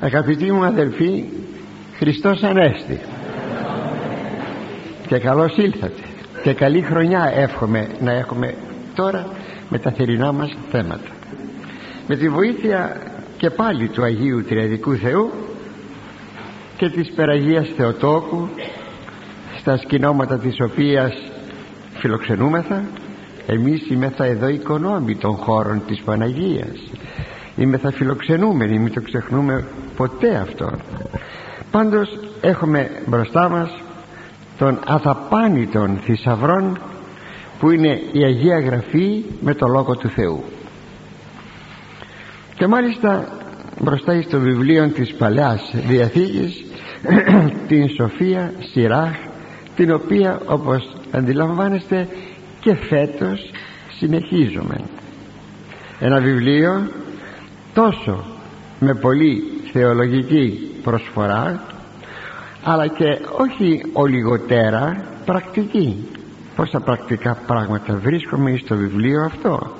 Αγαπητοί μου αδελφοί Χριστός Ανέστη και καλώς ήλθατε. Και καλή χρονιά εύχομαι να έχουμε τώρα με τα θερινά μας θέματα. Με τη βοήθεια και πάλι του Αγίου Τριαδικού Θεού και της Περαγίας Θεοτόκου στα σκηνώματα της οποίας φιλοξενούμεθα εμείς είμεθα εδώ οικονόμοι των χώρων της Παναγίας θα φιλοξενούμενοι μην το ξεχνούμε ποτέ αυτό. Πάντως έχουμε μπροστά μας τον αδαπάνητον θησαυρών που είναι η Αγία Γραφή με το Λόγο του Θεού. Και μάλιστα μπροστά στο βιβλίο της Παλαιάς Διαθήκης την Σοφία Σιράχ την οποία όπως αντιλαμβάνεστε και φέτος συνεχίζουμε. Ένα βιβλίο τόσο με πολύ θεολογική προσφορά αλλά και όχι ολιγοτέρα πρακτική. Πόσα πρακτικά πράγματα βρίσκομαι στο βιβλίο αυτό.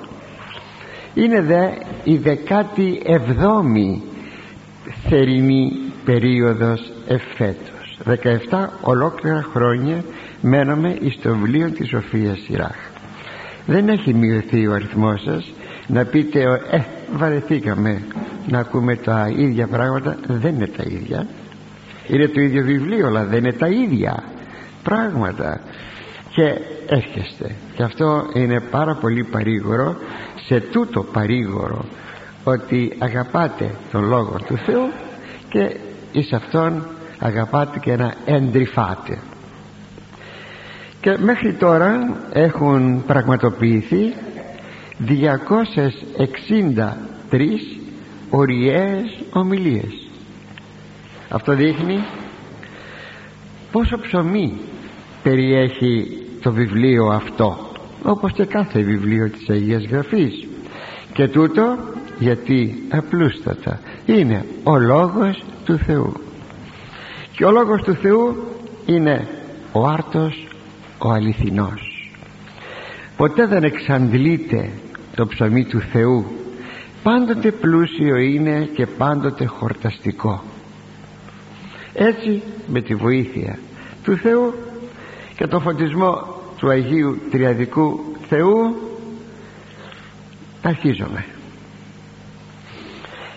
Είναι δε η δεκάτη εβδόμη θερινή περίοδος εφέτος. 17 ολόκληρα χρόνια μένουμε στο βιβλίο της Σοφίας Σιράχ. Δεν έχει μειωθεί ο αριθμός σας. Να πείτε ε βαρεθήκαμε να ακούμε τα ίδια πράγματα. Δεν είναι τα ίδια. Είναι το ίδιο βιβλίο αλλά δεν είναι τα ίδια πράγματα. Και έρχεστε. Και αυτό είναι πάρα πολύ παρήγορο σε τούτο παρήγορο ότι αγαπάτε τον Λόγο του Θεού και εις αυτόν αγαπάτε και να εντρυφάτε. Και μέχρι τώρα έχουν πραγματοποιηθεί 263 οριές ομιλίες. Αυτό δείχνει πόσο ψωμί περιέχει το βιβλίο αυτό όπως και κάθε βιβλίο της Αγίας Γραφής. Και τούτο γιατί απλούστατα. Είναι ο Λόγος του Θεού. Και ο Λόγος του Θεού είναι ο άρτος ο αληθινός. Ποτέ δεν εξαντλείται το ψωμί του Θεού. Πάντοτε πλούσιο είναι και πάντοτε χορταστικό. Έτσι με τη βοήθεια του Θεού και το φωτισμό του Αγίου Τριαδικού Θεού αρχίζομαι.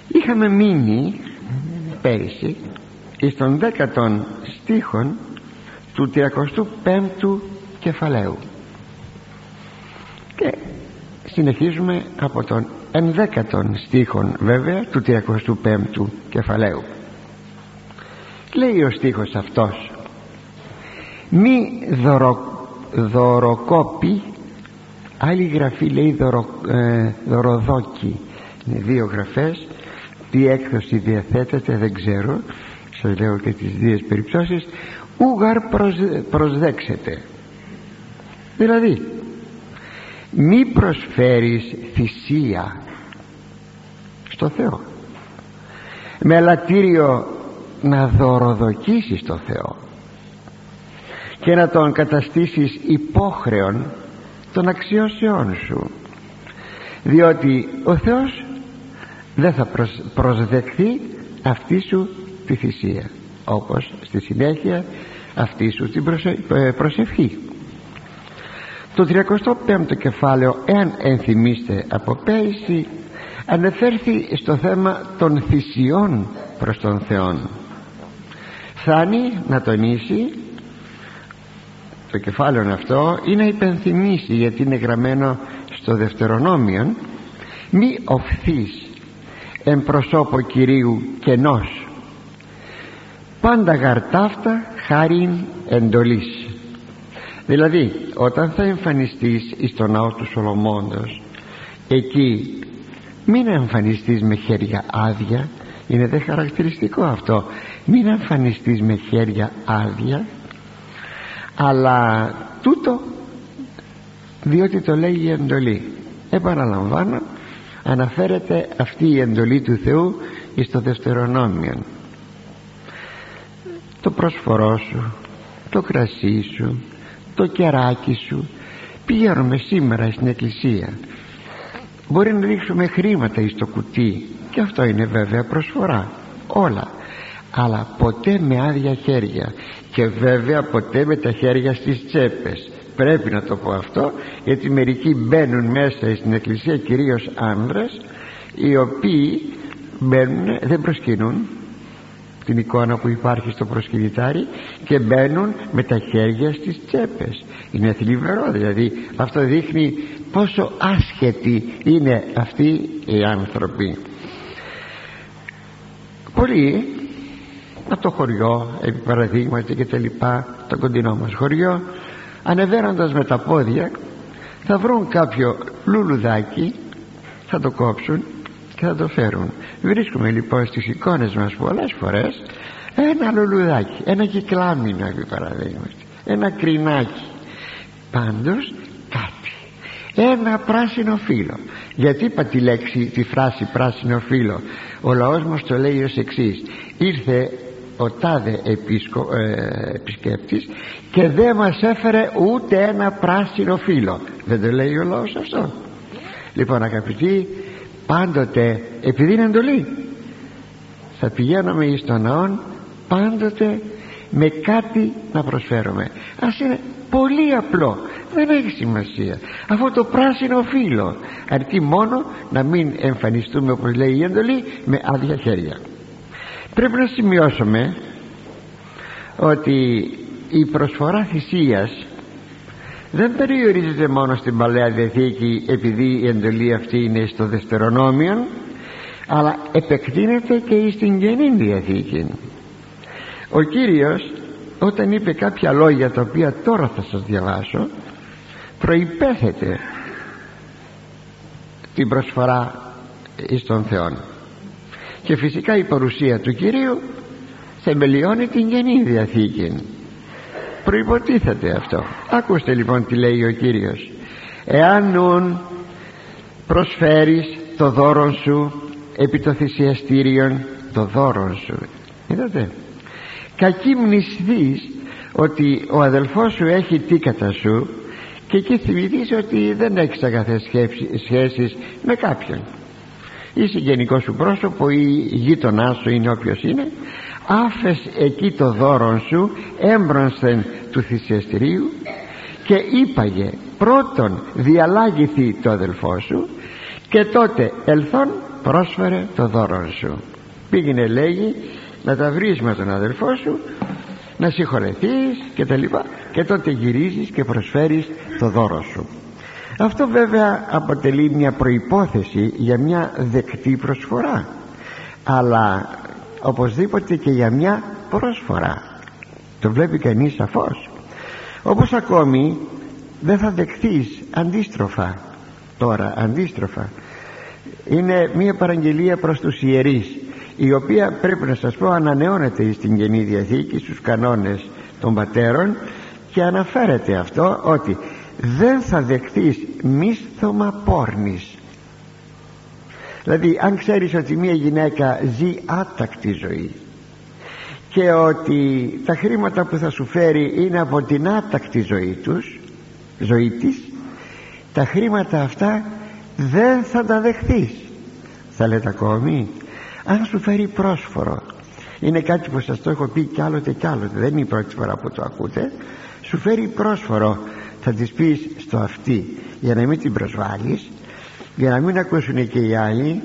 Είχαμε μείνει πέρυσι στον δέκατον στίχον του 35ου κεφαλαίου. Και συνεχίζουμε από τον ενδέκατον στίχον βέβαια του 35ου κεφαλαίου. Λέει ο στίχος αυτός μη δωρο, δωροκόπη άλλη γραφή λέει δωρο, ε, δωροδόκη. Είναι δύο γραφές. Τι έκδοση διαθέτεται δεν ξέρω. Σας λέω και τις δύο περιπτώσεις. Ούγαρ προσδέξετε. Δηλαδή μη προσφέρεις θυσία στο Θεό. Με ελαττήριο να δωροδοκίσεις το Θεό και να τον καταστήσεις υπόχρεον των αξιώσεών σου. Διότι ο Θεός δεν θα προσδεχθεί αυτή σου τη θυσία όπως στη συνέχεια αυτή σου την ε, προσευχή το 35ο κεφάλαιο εάν ενθυμίστε από πέρυσι ανεφέρθη στο θέμα των θυσιών προς τον Θεό φτάνει να τονίσει το κεφάλαιο αυτό ή να υπενθυμίσει γιατί είναι γραμμένο στο δευτερονόμιο μη οφθείς εν προσώπο Κυρίου κενός. Πάντα γαρτάφτα χάριν εντολής δηλαδή όταν θα εμφανιστείς εις το ναό του Σολομώντος εκεί μην εμφανιστείς με χέρια άδεια. Είναι δε χαρακτηριστικό αυτό. Μην εμφανιστείς με χέρια άδεια αλλά τούτο διότι το λέει η εντολή. Επαναλαμβάνω αναφέρεται αυτή η εντολή του Θεού στο δευτερονόμιο το πρόσφορό σου το κρασί σου το κεράκι σου. Πηγαίνουμε σήμερα στην εκκλησία. Μπορεί να ρίξουμε χρήματα στο κουτί. Και αυτό είναι βέβαια προσφορά. Όλα. Αλλά ποτέ με άδεια χέρια. Και βέβαια ποτέ με τα χέρια στις τσέπες. Πρέπει να το πω αυτό γιατί μερικοί μπαίνουν μέσα στην εκκλησία κυρίως άνδρες οι οποίοι μπαίνουν δεν προσκυνούν την εικόνα που υπάρχει στο προσκυνητάρι και μπαίνουν με τα χέρια στις τσέπες. Είναι θλιβερό δηλαδή αυτό δείχνει πόσο άσχετοι είναι αυτοί οι άνθρωποι. Πολλοί από το χωριό επί παραδείγματι και τα λοιπά το κοντινό μας χωριό ανεβαίνοντας με τα πόδια θα βρουν κάποιο λουλουδάκι θα το κόψουν και θα το φέρουν. Βρίσκουμε λοιπόν στις εικόνες μας πολλές φορές ένα λουλουδάκι ένα κυκλάμινο επί παραδείγματι ένα κρινάκι. Πάντως κάτι. Ένα πράσινο φύλλο. Γιατί είπα τη λέξη τη φράση πράσινο φύλλο; Ο λαός μας το λέει ως εξής. Ήρθε ο τάδε επισκο, ε, επισκέπτης και δεν μας έφερε ούτε ένα πράσινο φύλλο. Δεν το λέει ο λαός αυτό λοιπόν αγαπητοί πάντοτε επειδή είναι εντολή θα πηγαίνουμε εις τον ναόν πάντοτε με κάτι να προσφέρουμε. Ας είναι πολύ απλό δεν έχει σημασία. Αυτό το πράσινο φύλλο αρκεί μόνο να μην εμφανιστούμε όπως λέει η εντολή με άδεια χέρια. Πρέπει να σημειώσουμε ότι η προσφορά θυσίας δεν περιορίζεται μόνο στην Παλαιά Διαθήκη επειδή η εντολή αυτή είναι στο Δευτερονόμιο αλλά επεκτείνεται και στην Καινή Διαθήκη. Ο Κύριος όταν είπε κάποια λόγια τα οποία τώρα θα σας διαβάσω προϋπέθεται την προσφορά εις τον Θεό και φυσικά η παρουσία του Κυρίου θεμελιώνει την Καινή Διαθήκη προϋποτίθεται αυτό. Ακούστε λοιπόν τι λέει ο Κύριος. Εάν νουν προσφέρεις το δώρο σου επί το θυσιαστήριον το δώρο σου είδατε. Κακή μνηστείς ότι ο αδελφός σου έχει τι κατά σου και εκεί θυμηθείς ότι δεν έχεις αγαθές σχέσεις με κάποιον. Ή συγγενικό σου πρόσωπο ή γείτονάς σου είναι όποιος είναι άφες εκεί το δώρο σου έμπρονστεν του θυσιαστηρίου και είπαγε πρώτον διαλάγηθη το αδελφό σου και τότε ελθόν πρόσφερε το δώρο σου πήγαινε λέγει να τα βρεις με τον αδελφό σου να συγχωρεθείς και τα λοιπά και τότε γυρίζεις και προσφέρεις το δώρο σου αυτό βέβαια αποτελεί μια προϋπόθεση για μια δεκτή προσφορά. Αλλά οπωσδήποτε και για μια πρόσφορα. Το βλέπει κανείς σαφώς. Όπως ακόμη δεν θα δεχθείς αντίστροφα. Τώρα αντίστροφα. Είναι μια παραγγελία προς τους ιερείς η οποία πρέπει να σας πω ανανεώνεται στην Καινή Διαθήκη στους κανόνες των πατέρων και αναφέρεται αυτό ότι δεν θα δεχθείς μίσθωμα πόρνης δηλαδή αν ξέρεις ότι μια γυναίκα ζει άτακτη ζωή και ότι τα χρήματα που θα σου φέρει είναι από την άτακτη ζωή τους ζωή της τα χρήματα αυτά δεν θα τα δεχθείς. Θα λέτε ακόμη αν σου φέρει πρόσφορο είναι κάτι που σας το έχω πει κι άλλοτε κι άλλοτε δεν είναι η πρώτη φορά που το ακούτε σου φέρει πρόσφορο θα της πεις στο αυτή για να μην την προσβάλλεις για να μην ακούσουν και οι άλλοι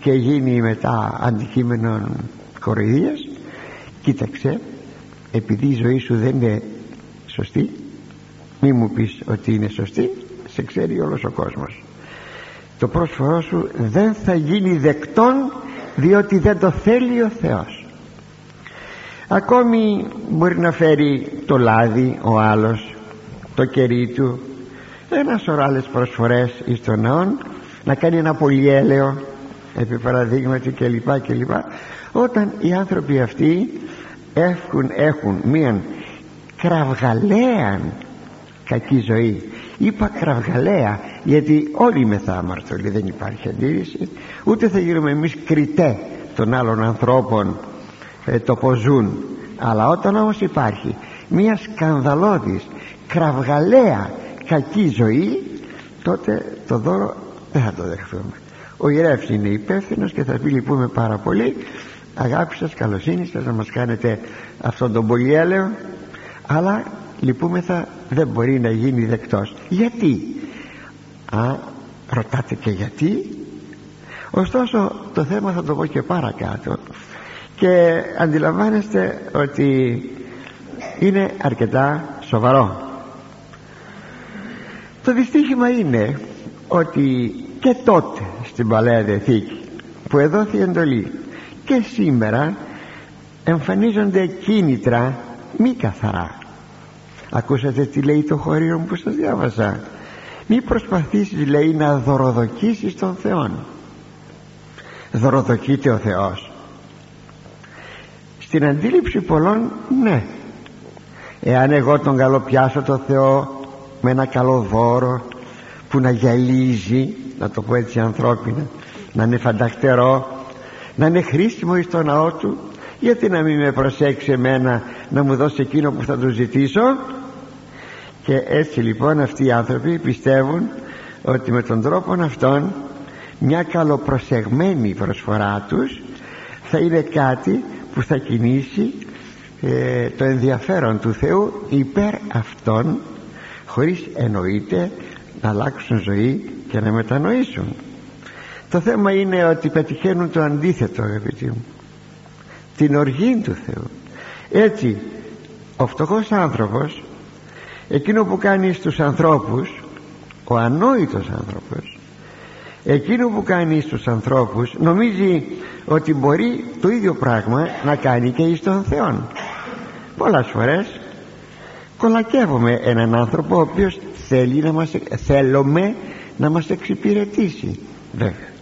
και γίνει μετά αντικείμενο κοροϊδίας κοίταξε επειδή η ζωή σου δεν είναι σωστή μη μου πεις ότι είναι σωστή σε ξέρει όλος ο κόσμος. Το πρόσφορό σου δεν θα γίνει δεκτόν διότι δεν το θέλει ο Θεός. Ακόμη μπορεί να φέρει το λάδι ο άλλος το κερί του ένα σωρό άλλες προσφορές εις τον ναόν να κάνει ένα πολυέλαιο επί παραδείγματι κλπ κλπ. Όταν οι άνθρωποι αυτοί έχουν, έχουν μίαν κραυγαλαία κακή ζωή. Είπα κραυγαλαία γιατί όλοι μεθα αμαρτωλοί δεν υπάρχει αντίρρηση. Ούτε θα γίνουμε εμείς κριτέ των άλλων ανθρώπων ε, το πως ζουν. Αλλά όταν όμως υπάρχει μια σκανδαλώδης κραυγαλαία κακή ζωή τότε το δώρο δεν θα το δεχθούμε. Ο ιερεύς είναι υπεύθυνος και θα πει λυπούμε πάρα πολύ. Αγάπη σας καλοσύνη σας να μας κάνετε αυτόν τον πολυέλαιο. Αλλά λυπούμεθα δεν μπορεί να γίνει δεκτός. Γιατί; Α ρωτάτε και γιατί. Ωστόσο το θέμα θα το πω και παρακάτω. Και αντιλαμβάνεστε ότι είναι αρκετά σοβαρό. Το δυστύχημα είναι ότι και τότε στην Παλαιά Διαθήκη που εδόθη εντολή και σήμερα εμφανίζονται κίνητρα μη καθαρά. Ακούσατε τι λέει το χωρίο που σας διάβασα. Μη προσπαθήσεις λέει να δωροδοκίσεις τον Θεό δωροδοκείται ο Θεός. Στην αντίληψη πολλών ναι. Εάν εγώ τον καλοπιάσω το Θεό με ένα καλό δώρο που να γυαλίζει να το πω έτσι ανθρώπινα να είναι φανταχτερό να είναι χρήσιμο εις το ναό του γιατί να μην με προσέξει εμένα να μου δώσει εκείνο που θα του ζητήσω. Και έτσι λοιπόν αυτοί οι άνθρωποι πιστεύουν ότι με τον τρόπο αυτόν μια καλοπροσεγμένη προσφορά τους θα είναι κάτι που θα κινήσει ε, το ενδιαφέρον του Θεού υπέρ αυτών χωρίς εννοείται να αλλάξουν ζωή και να μετανοήσουν. Το θέμα είναι ότι πετυχαίνουν το αντίθετο αγαπητοί μου. Την οργή του Θεού. Έτσι ο φτωχός άνθρωπος εκείνο που κάνει στους ανθρώπους ο ανόητος άνθρωπος εκείνο που κάνει στους ανθρώπους νομίζει ότι μπορεί το ίδιο πράγμα να κάνει και εις τον Θεό πολλές φορές κολακεύουμε έναν άνθρωπο ο οποίος θέλει να μας, θέλουμε να μας εξυπηρετήσει. Βέβαια.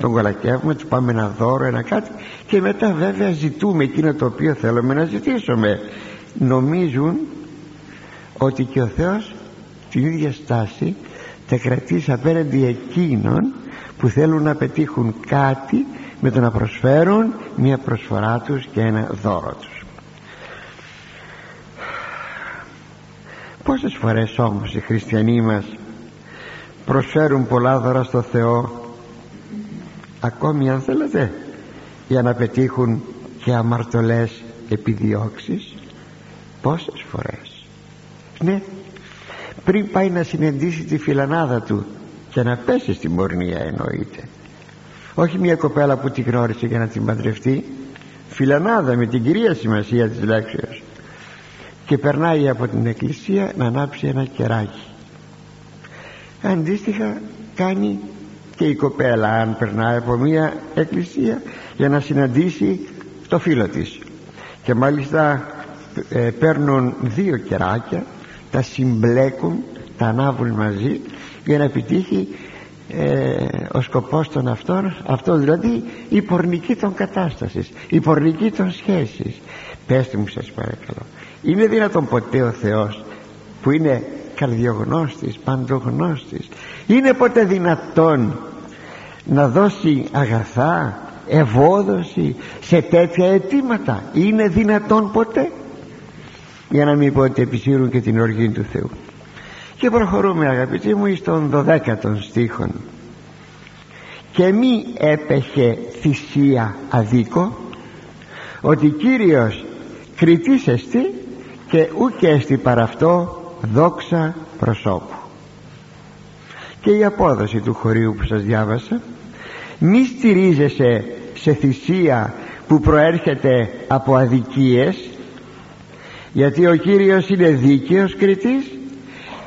Τον κολακεύουμε του πάμε ένα δώρο ένα κάτι και μετά βέβαια ζητούμε εκείνο το οποίο θέλουμε να ζητήσουμε. Νομίζουν ότι και ο Θεός την ίδια στάση θα κρατήσει απέναντι εκείνων που θέλουν να πετύχουν κάτι με το να προσφέρουν μια προσφορά τους και ένα δώρο τους πόσες φορές όμως οι χριστιανοί μας προσφέρουν πολλά δώρα στο Θεό ακόμη αν θέλετε για να πετύχουν και αμαρτωλές επιδιώξεις; Πόσες φορές; Ναι. Πριν πάει να συνεντήσει τη φιλανάδα του και να πέσει στην πορνεία εννοείται. Όχι μια κοπέλα που τη γνώρισε για να την παντρευτεί. Φιλανάδα με την κυρία σημασία της λέξεως και περνάει από την εκκλησία να ανάψει ένα κεράκι. Αντίστοιχα κάνει και η κοπέλα αν περνάει από μια εκκλησία για να συναντήσει το φίλο της. Και μάλιστα ε, παίρνουν δύο κεράκια τα συμπλέκουν τα ανάβουν μαζί για να επιτύχει ε, ο σκοπός των αυτών αυτός δηλαδή η πορνική των κατάστασης η πορνική των σχέσης. Πέστε μου σας παρακαλώ είναι δυνατόν ποτέ ο Θεός που είναι καρδιογνώστης παντογνώστης. Είναι ποτέ δυνατόν να δώσει αγαθά ευόδοση σε τέτοια αιτήματα. Είναι δυνατόν ποτέ. Για να μην πω ότι επισύρουν και την οργή του Θεού. Και προχωρούμε αγαπητοί μου στον 12ο στίχον. Και μη έπεχε θυσία αδίκο ότι Κύριος κριτής εστι και ούκ έστι παρά αυτό δόξα προσώπου. Και η απόδοση του χωρίου που σας διάβασα μη στηρίζεσαι σε θυσία που προέρχεται από αδικίες γιατί ο Κύριος είναι δίκαιος κριτής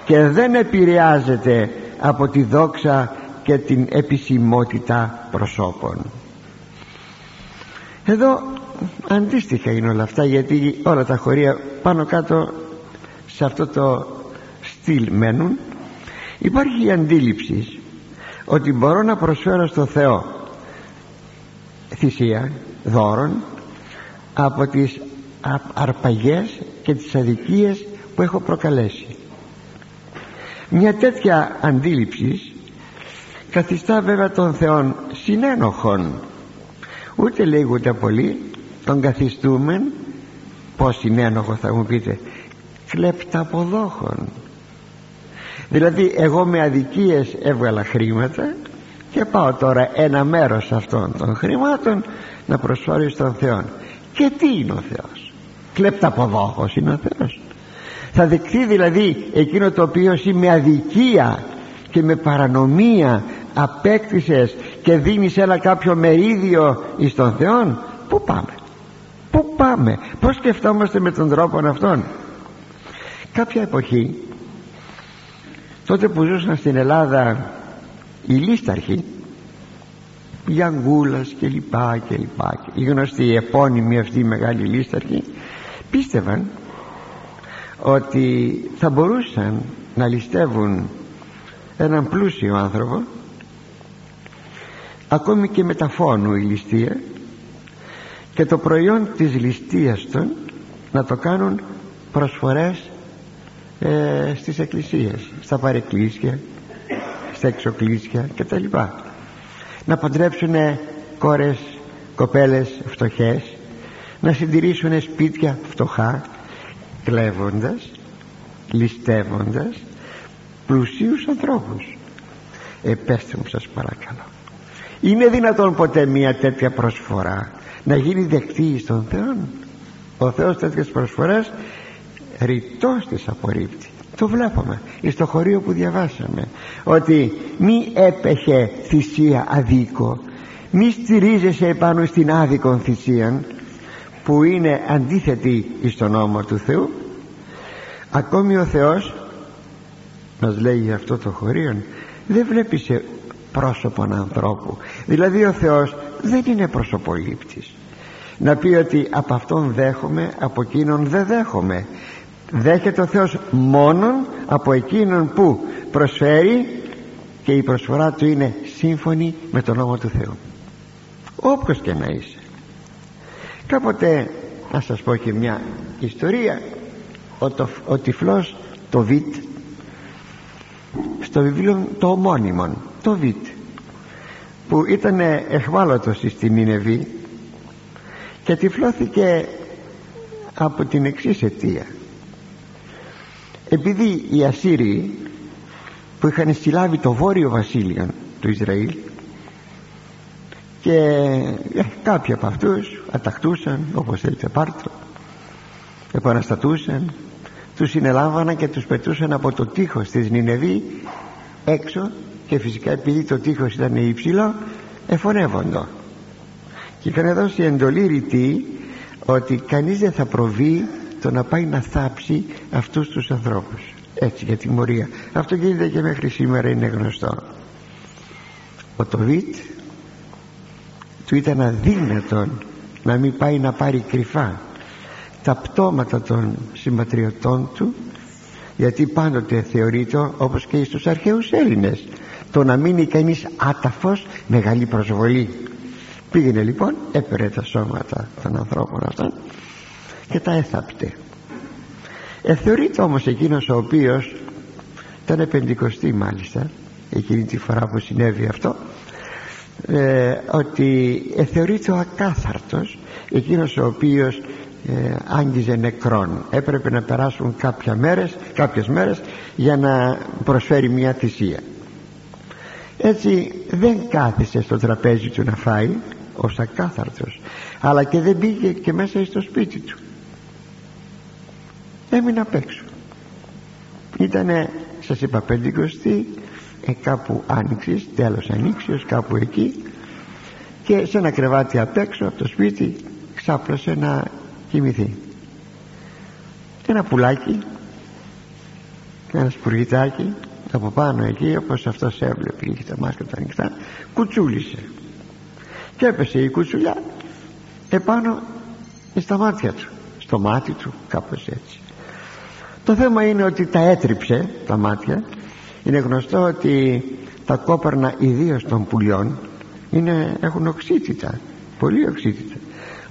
και δεν επηρεάζεται από τη δόξα και την επισημότητα προσώπων. Εδώ αντίστοιχα είναι όλα αυτά γιατί όλα τα χωρία πάνω κάτω σε αυτό το στυλ μένουν. Υπάρχει η αντίληψη ότι μπορώ να προσφέρω στο Θεό θυσία δώρων από τις αρπαγές και τις αδικίες που έχω προκαλέσει. Μια τέτοια αντίληψη καθιστά βέβαια τον Θεόν συνένοχον. Ούτε λέει ούτε πολύ τον καθιστούμε πως συνένοχο θα μου πείτε. Κλεπταποδόχων δηλαδή εγώ με αδικίες έβγαλα χρήματα και πάω τώρα ένα μέρος αυτών των χρημάτων να προσφέρω στον Θεό και τι είναι ο Θεός; Κλεπταποδόχος είναι ο Θεός. Θα δεκτεί δηλαδή εκείνο το οποίο εσύ με αδικία και με παρανομία απέκτησες και δίνεις ένα κάποιο μερίδιο εις τον Θεό πού πάμε; Πού πάμε; Πως σκεφτόμαστε με τον τρόπο αυτόν; Κάποια εποχή τότε που ζούσαν στην Ελλάδα οι λίσταρχοι Γιανγκούλας και λοιπά και λοιπά οι γνωστοί επώνυμοι αυτοί οι μεγάλοι λίσταρχοι πίστευαν ότι θα μπορούσαν να ληστεύουν έναν πλούσιο άνθρωπο ακόμη και με τα φόνου η ληστεία και το προϊόν της ληστείας των να το κάνουν προσφορές ε, στις εκκλησίες στα παρεκκλήσια στα εξοκλήσια και τα λοιπά να παντρέψουν κόρες κοπέλες φτωχές να συντηρήσουν σπίτια φτωχά κλέβοντας ληστεύοντας πλουσίους ανθρώπους. Επέστε μου σας παρακαλώ. Είναι δυνατόν ποτέ μια τέτοια προσφορά; Να γίνει δεκτή στον Θεό ο Θεός τέτοιες προσφορές ρητός τις απορρίπτει. Το βλέπουμε στο χωρίο που διαβάσαμε ότι μη έπεχε θυσία αδίκο μη στηρίζεσαι επάνω στην άδικον θυσία που είναι αντίθετη στον νόμο του Θεού. Ακόμη ο Θεός μας λέει αυτό το χωρίο δεν βλέπει σε πρόσωπον ανθρώπου. Δηλαδή ο Θεός δεν είναι προσωπολήπτης. Να πει ότι από αυτόν δέχομαι από εκείνον δεν δέχομαι. Δέχεται ο Θεός μόνον από εκείνον που προσφέρει και η προσφορά του είναι σύμφωνη με τον νόμο του Θεού. Όποιος και να είσαι. Κάποτε να σας πω και μια ιστορία. Ο, το, ο τυφλός το Βιτ στο βιβλίο το ομώνυμο το Βιτ που ήταν εχμάλωτος στην Νινεβή και τυφλώθηκε από την εξής αιτία. Επειδή οι Ασσύριοι που είχαν συλλάβει το βόρειο βασίλειο του Ισραήλ και ε, κάποιοι από αυτούς αταχτούσαν όπως θέλετε πάρτο επαναστατούσαν τους συνελάμβαναν και τους πετούσαν από το τείχος της Νινεβή έξω και φυσικά επειδή το τείχος ήταν υψηλό εφωνεύοντο. Και είχαν δώσει εντολή ρητή ότι κανείς δεν θα προβεί το να πάει να θάψει αυτούς τους ανθρώπους. Έτσι για τιμωρία. Αυτό γίνεται και μέχρι σήμερα είναι γνωστό. Ο Τοβίτ του ήταν αδύνατον να μην πάει να πάρει κρυφά τα πτώματα των συμπατριωτών του γιατί πάντοτε θεωρείται όπως και στους αρχαίους Έλληνες το να μείνει κανείς άταφος μεγάλη προσβολή. Πήγαινε λοιπόν έπαιρε τα σώματα των ανθρώπων αυτών και τα έθαπτε. Εθεωρείται όμως εκείνος ο οποίος ήταν πεντηκοστή μάλιστα εκείνη τη φορά που συνέβη αυτό ε, ότι εθεωρείται ο ακάθαρτος εκείνος ο οποίος ε, άγγιζε νεκρόν έπρεπε να περάσουν κάποια μέρες, κάποιες μέρες για να προσφέρει μια θυσία έτσι δεν κάθισε στο τραπέζι του να φάει ως ακάθαρτος αλλά και δεν πήγε και μέσα στο σπίτι του. Έμεινε απ' έξω. Ήτανε σας είπα πεντηκοστή ε, κάπου άνοιξης τέλος ανοίξεως κάπου εκεί και σε ένα κρεβάτι απ' έξω από το σπίτι ξάπλωσε να κοιμηθεί. Ένα πουλάκι ένα σπουργητάκι από πάνω εκεί όπως αυτός έβλεπε είχε τα μάτια τα ανοιχτά κουτσούλησε. Και έπεσε η κουτσουλιά επάνω στα μάτια του στο μάτι του κάπως έτσι. Το θέμα είναι ότι τα έτριψε τα μάτια. Είναι γνωστό ότι τα κόπερνα ιδίως των πουλιών είναι, έχουν οξύτητα πολύ οξύτητα.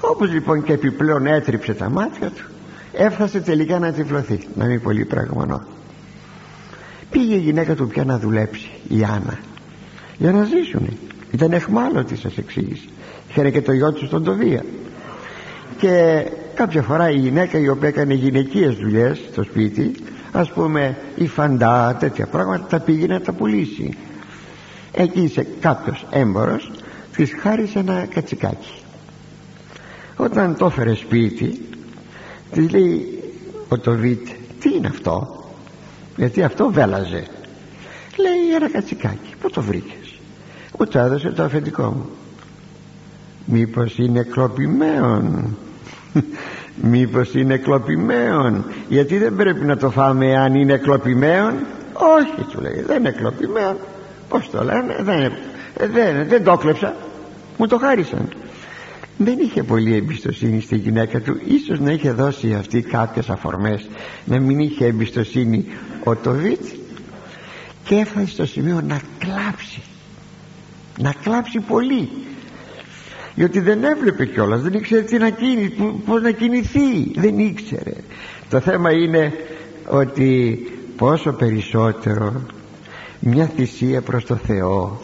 Όπως λοιπόν και επιπλέον έτριψε τα μάτια του έφτασε τελικά να τυφλωθεί να μην πολύ πραγμανό πήγε η γυναίκα του πια να δουλέψει η Άννα. Για να ζήσουν ήταν εχμάλωτη σας εξήγησε. Είχαν και το γιο του στον Τοβία. Και κάποια φορά η γυναίκα η οποία έκανε γυναικείες δουλειές στο σπίτι ας πούμε η φαντά τέτοια πράγματα τα πήγε να τα πουλήσει. Εκεί σε κάποιος έμπορος της χάρισε ένα κατσικάκι. Όταν το έφερε σπίτι της λέει ο Τοβίτ τι είναι αυτό; Γιατί αυτό βέλαζε. Λέει ένα κατσικάκι πού το βρήκες; Μου το έδωσε το αφεντικό μου μήπως είναι κλοπημένον; Μήπως είναι κλοπημένον; Γιατί δεν πρέπει να το φάμε αν είναι κλοπημένον; Όχι του λέει δεν είναι κλοπημένον πως το λένε δεν, δεν, δεν το κλέψα μου το χάρισαν δεν είχε πολύ εμπιστοσύνη στη γυναίκα του. Ίσως να είχε δώσει αυτή κάποιες αφορμές να μην είχε εμπιστοσύνη ο Τοβίτς. Και έφτασε στο σημείο να κλάψει. Να κλάψει πολύ. Γιατί δεν έβλεπε κιόλας δεν ήξερε τι να κίνει, πώς να κινηθεί. Δεν ήξερε. Το θέμα είναι ότι πόσο περισσότερο μια θυσία προς το Θεό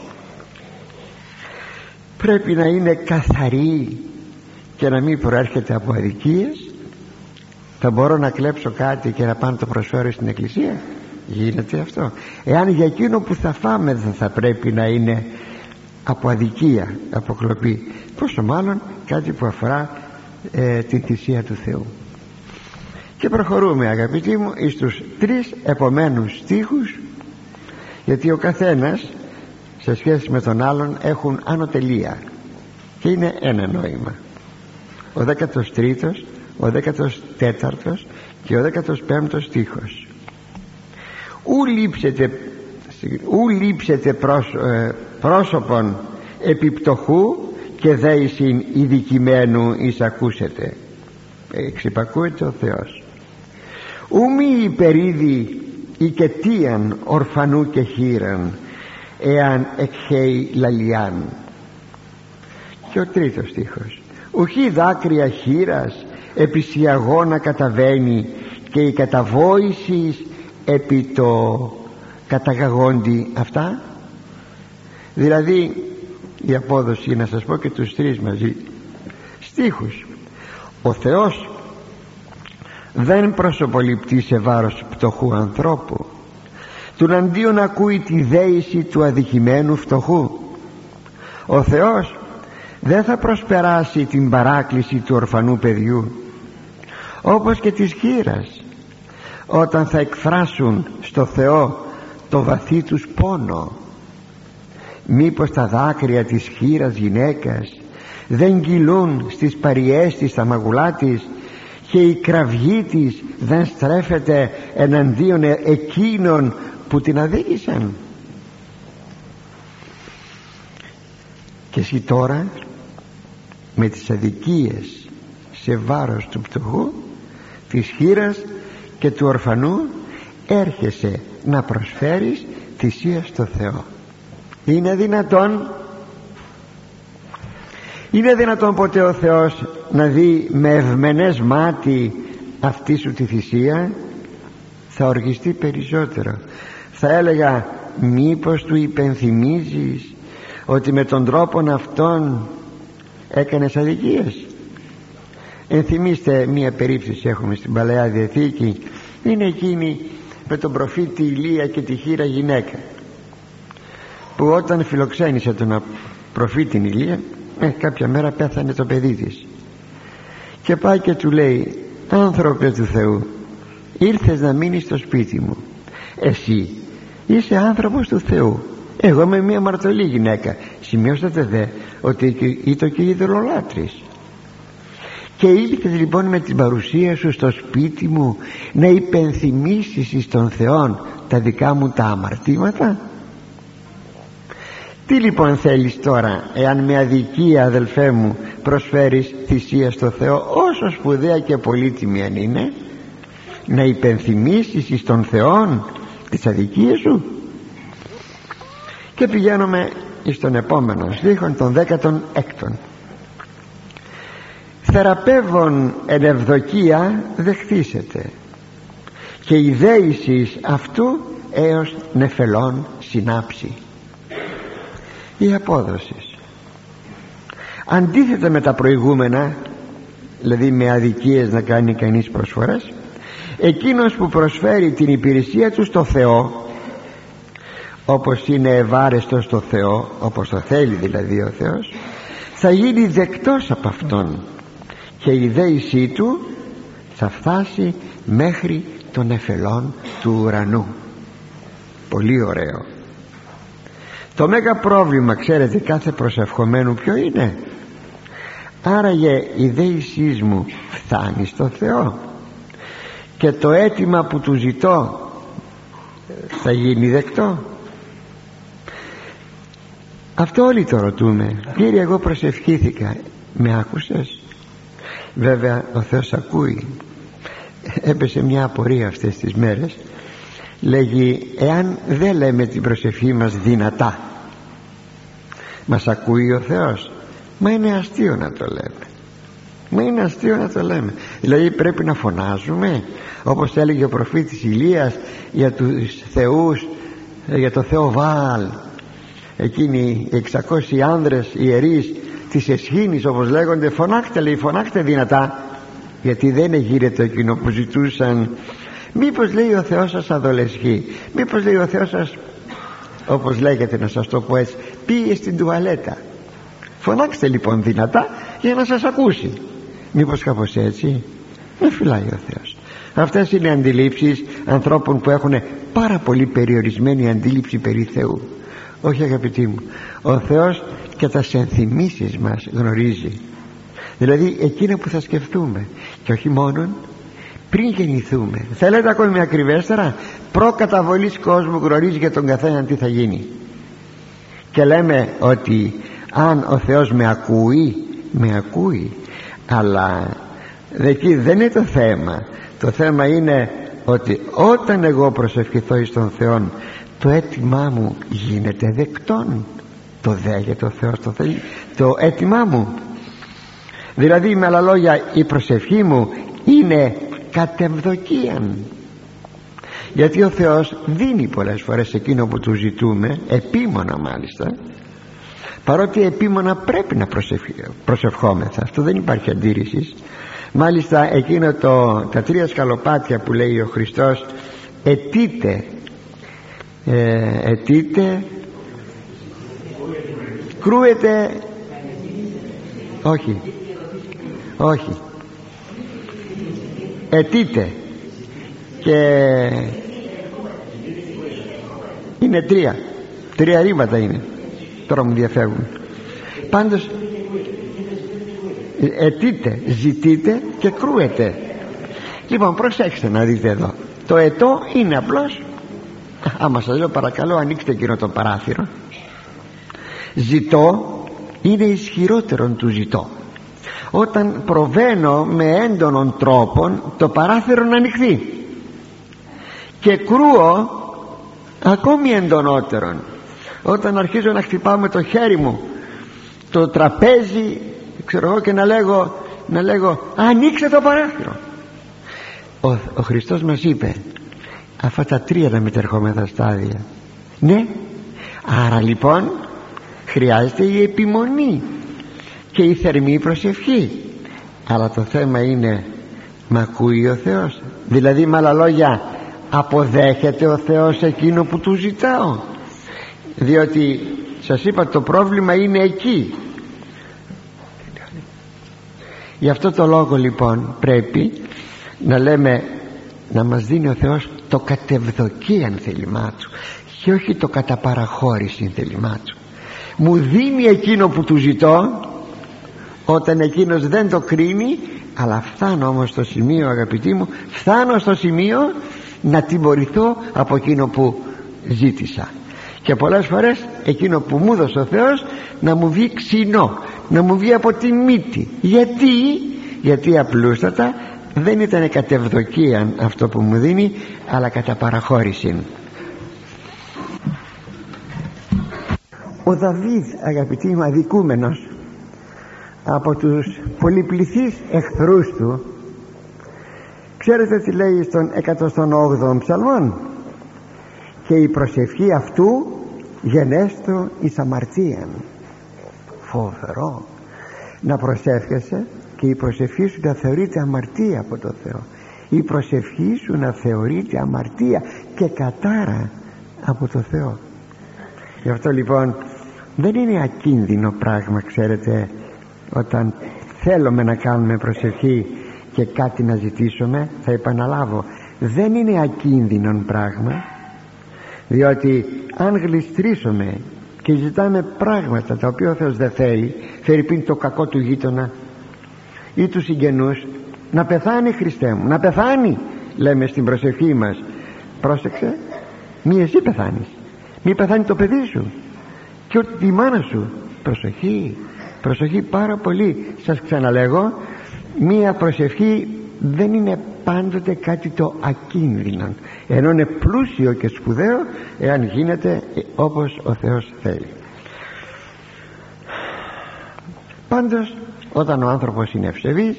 πρέπει να είναι καθαρή και να μην προέρχεται από αδικίες θα μπορώ να κλέψω κάτι και να πάω να το προσφέρω στην εκκλησία. Γίνεται αυτό. Εάν για εκείνο που θα φάμε δεν θα πρέπει να είναι από αδικία από κλοπή πόσο μάλλον κάτι που αφορά ε, την θυσία του Θεού. Και προχωρούμε αγαπητοί μου εις τους τρεις επομένους στίχους γιατί ο καθένας σε σχέση με τον άλλον έχουν ανωτελεία και είναι ένα νόημα ο 13ος ο 14ος και ο 15ος στίχος. Ου λείψετε, ου λείψετε ε, πρόσωπον επιπτωχού και δέησιν ειδικημένου εις ακούσετε. Εξυπακούεται ο Θεός. Ου μη υπερίδη οικετίαν ορφανού και χείραν εάν εκχέει λαλιάν. Και ο τρίτος στίχος ουχή δάκρυα χείρας επισιαγώνα καταβαίνει και η καταβόησης επί το καταγαγόντι αυτά. Δηλαδή η απόδοση να σας πω και τους τρεις μαζί στίχους. Ο Θεός δεν προσωποληπτεί σε βάρος πτωχού ανθρώπου. Του αντίον ακούει τη δέηση του αδικημένου φτωχού. Ο Θεός δεν θα προσπεράσει την παράκληση του ορφανού παιδιού όπως και της χείρας όταν θα εκφράσουν στο Θεό το βαθύ τους πόνο. Μήπως τα δάκρυα της χείρας γυναίκας δεν κυλούν στις παριές της στα μαγουλά της και η κραυγή της δεν στρέφεται εναντίον εκείνων που την αδίκησαν. Και εσύ τώρα με τις αδικίες σε βάρος του πτωχού της χείρας και του ορφανού έρχεσαι να προσφέρεις θυσία στο Θεό. Είναι δυνατόν είναι δυνατόν ποτέ ο Θεός να δει με ευμενές μάτι αυτή σου τη θυσία; Θα οργιστεί περισσότερο. Θα έλεγα μήπως του υπενθυμίζεις ότι με τον τρόπο αυτόν έκανες αδικίες. Ενθυμίστε μία περίπτωση έχουμε στην Παλαιά Διαθήκη. Είναι εκείνη με τον προφήτη Ηλία και τη χείρα γυναίκα που όταν φιλοξένησε τον προφήτη Ηλία ε, κάποια μέρα πέθανε το παιδί της. Και πάει και του λέει άνθρωπε του Θεού ήρθες να μείνεις στο σπίτι μου. Εσύ είσαι άνθρωπος του Θεού. Εγώ είμαι μια μαρτωλή γυναίκα. Σημειώσατε δε ότι ήταν και ειδωλολάτρης και ήλθες λοιπόν με την παρουσία σου στο σπίτι μου να υπενθυμίσεις εις τον Θεόν τα δικά μου τα αμαρτήματα. Τι λοιπόν θέλεις τώρα εάν με αδικία αδελφέ μου προσφέρεις θυσία στο Θεό όσο σπουδαία και πολύτιμη αν είναι να υπενθυμίσεις εις τον Θεόν τις αδικίες σου. Και πηγαίνουμε στον επόμενο στίχο τον δέκατον έκτον θεραπεύων εν ευδοκία δεχθήσετε και η δέησης αυτού έως νεφελών συνάψει η απόδοση. Αντίθετα με τα προηγούμενα δηλαδή με αδικίες να κάνει κανείς προσφορές εκείνος που προσφέρει την υπηρεσία του στο Θεό όπως είναι ευάρεστος στο Θεό όπως το θέλει δηλαδή ο Θεός θα γίνει δεκτός από Αυτόν. Και η δέησή Του θα φτάσει μέχρι των εφελών του ουρανού. Πολύ ωραίο. Το μέγα πρόβλημα ξέρετε κάθε προσευχομένου ποιο είναι; Άραγε η δέησής μου φτάνει στο Θεό. Και το αίτημα που του ζητώ θα γίνει δεκτό αυτό όλοι το ρωτούμε. Κύριε εγώ προσευχήθηκα. Με άκουσες; Βέβαια ο Θεός ακούει. Έπεσε μια απορία αυτές τις μέρες. Λέγει εάν δεν λέμε την προσευχή μας δυνατά μας ακούει ο Θεός. Μα είναι αστείο να το λέμε. Μα είναι αστείο να το λέμε. Δηλαδή πρέπει να φωνάζουμε όπως έλεγε ο προφήτης Ηλίας για τους θεούς για το Θεό Βάλ εκείνοι οι 600 άνδρες ιερείς της Εσχήνης όπως λέγονται φωνάχτε λέει φωνάχτε δυνατά γιατί δεν εγείρεται εκείνο που ζητούσαν μήπως λέει ο Θεός σας αδολεσχεί μήπως λέει ο Θεός σας όπως λέγεται να σας το πω έτσι πήγε στην τουαλέτα. Φωνάξτε λοιπόν δυνατά για να σας ακούσει μήπως κάπως έτσι με φυλάει ο Θεός αυτές είναι αντιλήψεις ανθρώπων που έχουν πάρα πολύ περιορισμένη αντίληψη περί Θεού όχι αγαπητοί μου. Ο Θεός και τα συνθυμίσεις μας γνωρίζει. Δηλαδή εκείνα που θα σκεφτούμε και όχι μόνον πριν γεννηθούμε. Θέλετε ακόμη με ακριβέστερα; Προκαταβολής κόσμου γνωρίζει για τον καθένα τι θα γίνει. Και λέμε ότι αν ο Θεός με ακούει με ακούει. Αλλά εκεί δεν είναι το θέμα. Το θέμα είναι ότι όταν εγώ προσευχηθώ εις τον Θεό το αίτημά μου γίνεται δεκτόν. Το δέχεται ο Θεός το θέλει το αίτημά μου. Δηλαδή με άλλα λόγια η προσευχή μου είναι κατευδοκίαν γιατί ο Θεός δίνει πολλές φορές εκείνο που του ζητούμε επίμονα μάλιστα παρότι επίμονα πρέπει να προσευχόμεθα. Αυτό δεν υπάρχει αντίρρηση. Μάλιστα εκείνο το, τα τρία σκαλοπάτια που λέει ο Χριστός ετείτε ε, ετείτε κρούεται όχι όχι ετείτε και είναι τρία τρία ρήματα είναι τώρα μου διαφεύγουν. Πάντως ετείτε ζητείτε και κρούετε λοιπόν προσέξτε να δείτε εδώ. Το ετώ είναι απλώς άμα σας λέω παρακαλώ ανοίξτε εκείνο το παράθυρο. Ζητώ είναι ισχυρότερον του ζητώ. Όταν προβαίνω με έντονων τρόπων το παράθυρο να ανοιχθεί. Και κρούω ακόμη εντονότερον. Όταν αρχίζω να χτυπάω με το χέρι μου το τραπέζι ξέρω εγώ και να λέγω να λέγω ανοίξτε το παράθυρο ο, ο Χριστός μας είπε αυτά τα τρία τα μετερχόμενα στάδια ναι. Άρα λοιπόν χρειάζεται η επιμονή και η θερμή προσευχή. Αλλά το θέμα είναι μ' ακούει ο Θεός; Δηλαδή με άλλα λόγια αποδέχεται ο Θεός εκείνο που του ζητάω; Διότι σας είπα το πρόβλημα είναι εκεί. Γι' αυτό το λόγο λοιπόν πρέπει να λέμε να μας δίνει ο Θεός το κατευδοκίαν θέλημά Του. Και όχι το καταπαραχώρηση θέλημά Του. Μου δίνει εκείνο που του ζητώ όταν εκείνος δεν το κρίνει αλλά φτάνω όμως στο σημείο αγαπητοί μου φτάνω στο σημείο να τιμωρηθώ από εκείνο που ζήτησα. Και πολλές φορές εκείνο που μου έδωσε ο Θεός να μου βγει ξινό να μου βγει από τη μύτη. Γιατί; Γιατί απλούστατα δεν ήταν κατευδοκία αυτό που μου δίνει αλλά κατά παραχώρηση ο Δαβίδ αγαπητοί μου αδικούμενος από τους πολυπληθείς εχθρούς του ξέρετε τι λέει στον 108ο ψαλμόν; Και η προσευχή αυτού γενέστο εις αμαρτίαν φοβερό. Να προσεύχεσαι και η προσευχή σου να θεωρείται αμαρτία από το Θεό. Η προσευχή σου να θεωρείται αμαρτία και κατάρα από το Θεό. Γι' αυτό λοιπόν δεν είναι ακίνδυνο πράγμα ξέρετε όταν θέλουμε να κάνουμε προσευχή και κάτι να ζητήσουμε θα επαναλάβω δεν είναι ακίνδυνο πράγμα διότι αν γλιστρήσουμε και ζητάμε πράγματα τα οποία ο Θεός δεν θέλει φέρει πίν το κακό του γείτονα ή τους συγγενούς να πεθάνει Χριστέ μου να πεθάνει λέμε στην προσευχή μας. Πρόσεξε μη εσύ πεθάνεις μη πεθάνει το παιδί σου. Και ότι τη μάνα σου προσοχή προσοχή πάρα πολύ σας ξαναλέγω μία προσευχή δεν είναι πάντοτε κάτι το ακίνδυνο ενώ είναι πλούσιο και σπουδαίο εάν γίνεται όπως ο Θεός θέλει. Πάντως όταν ο άνθρωπος είναι ευσεβής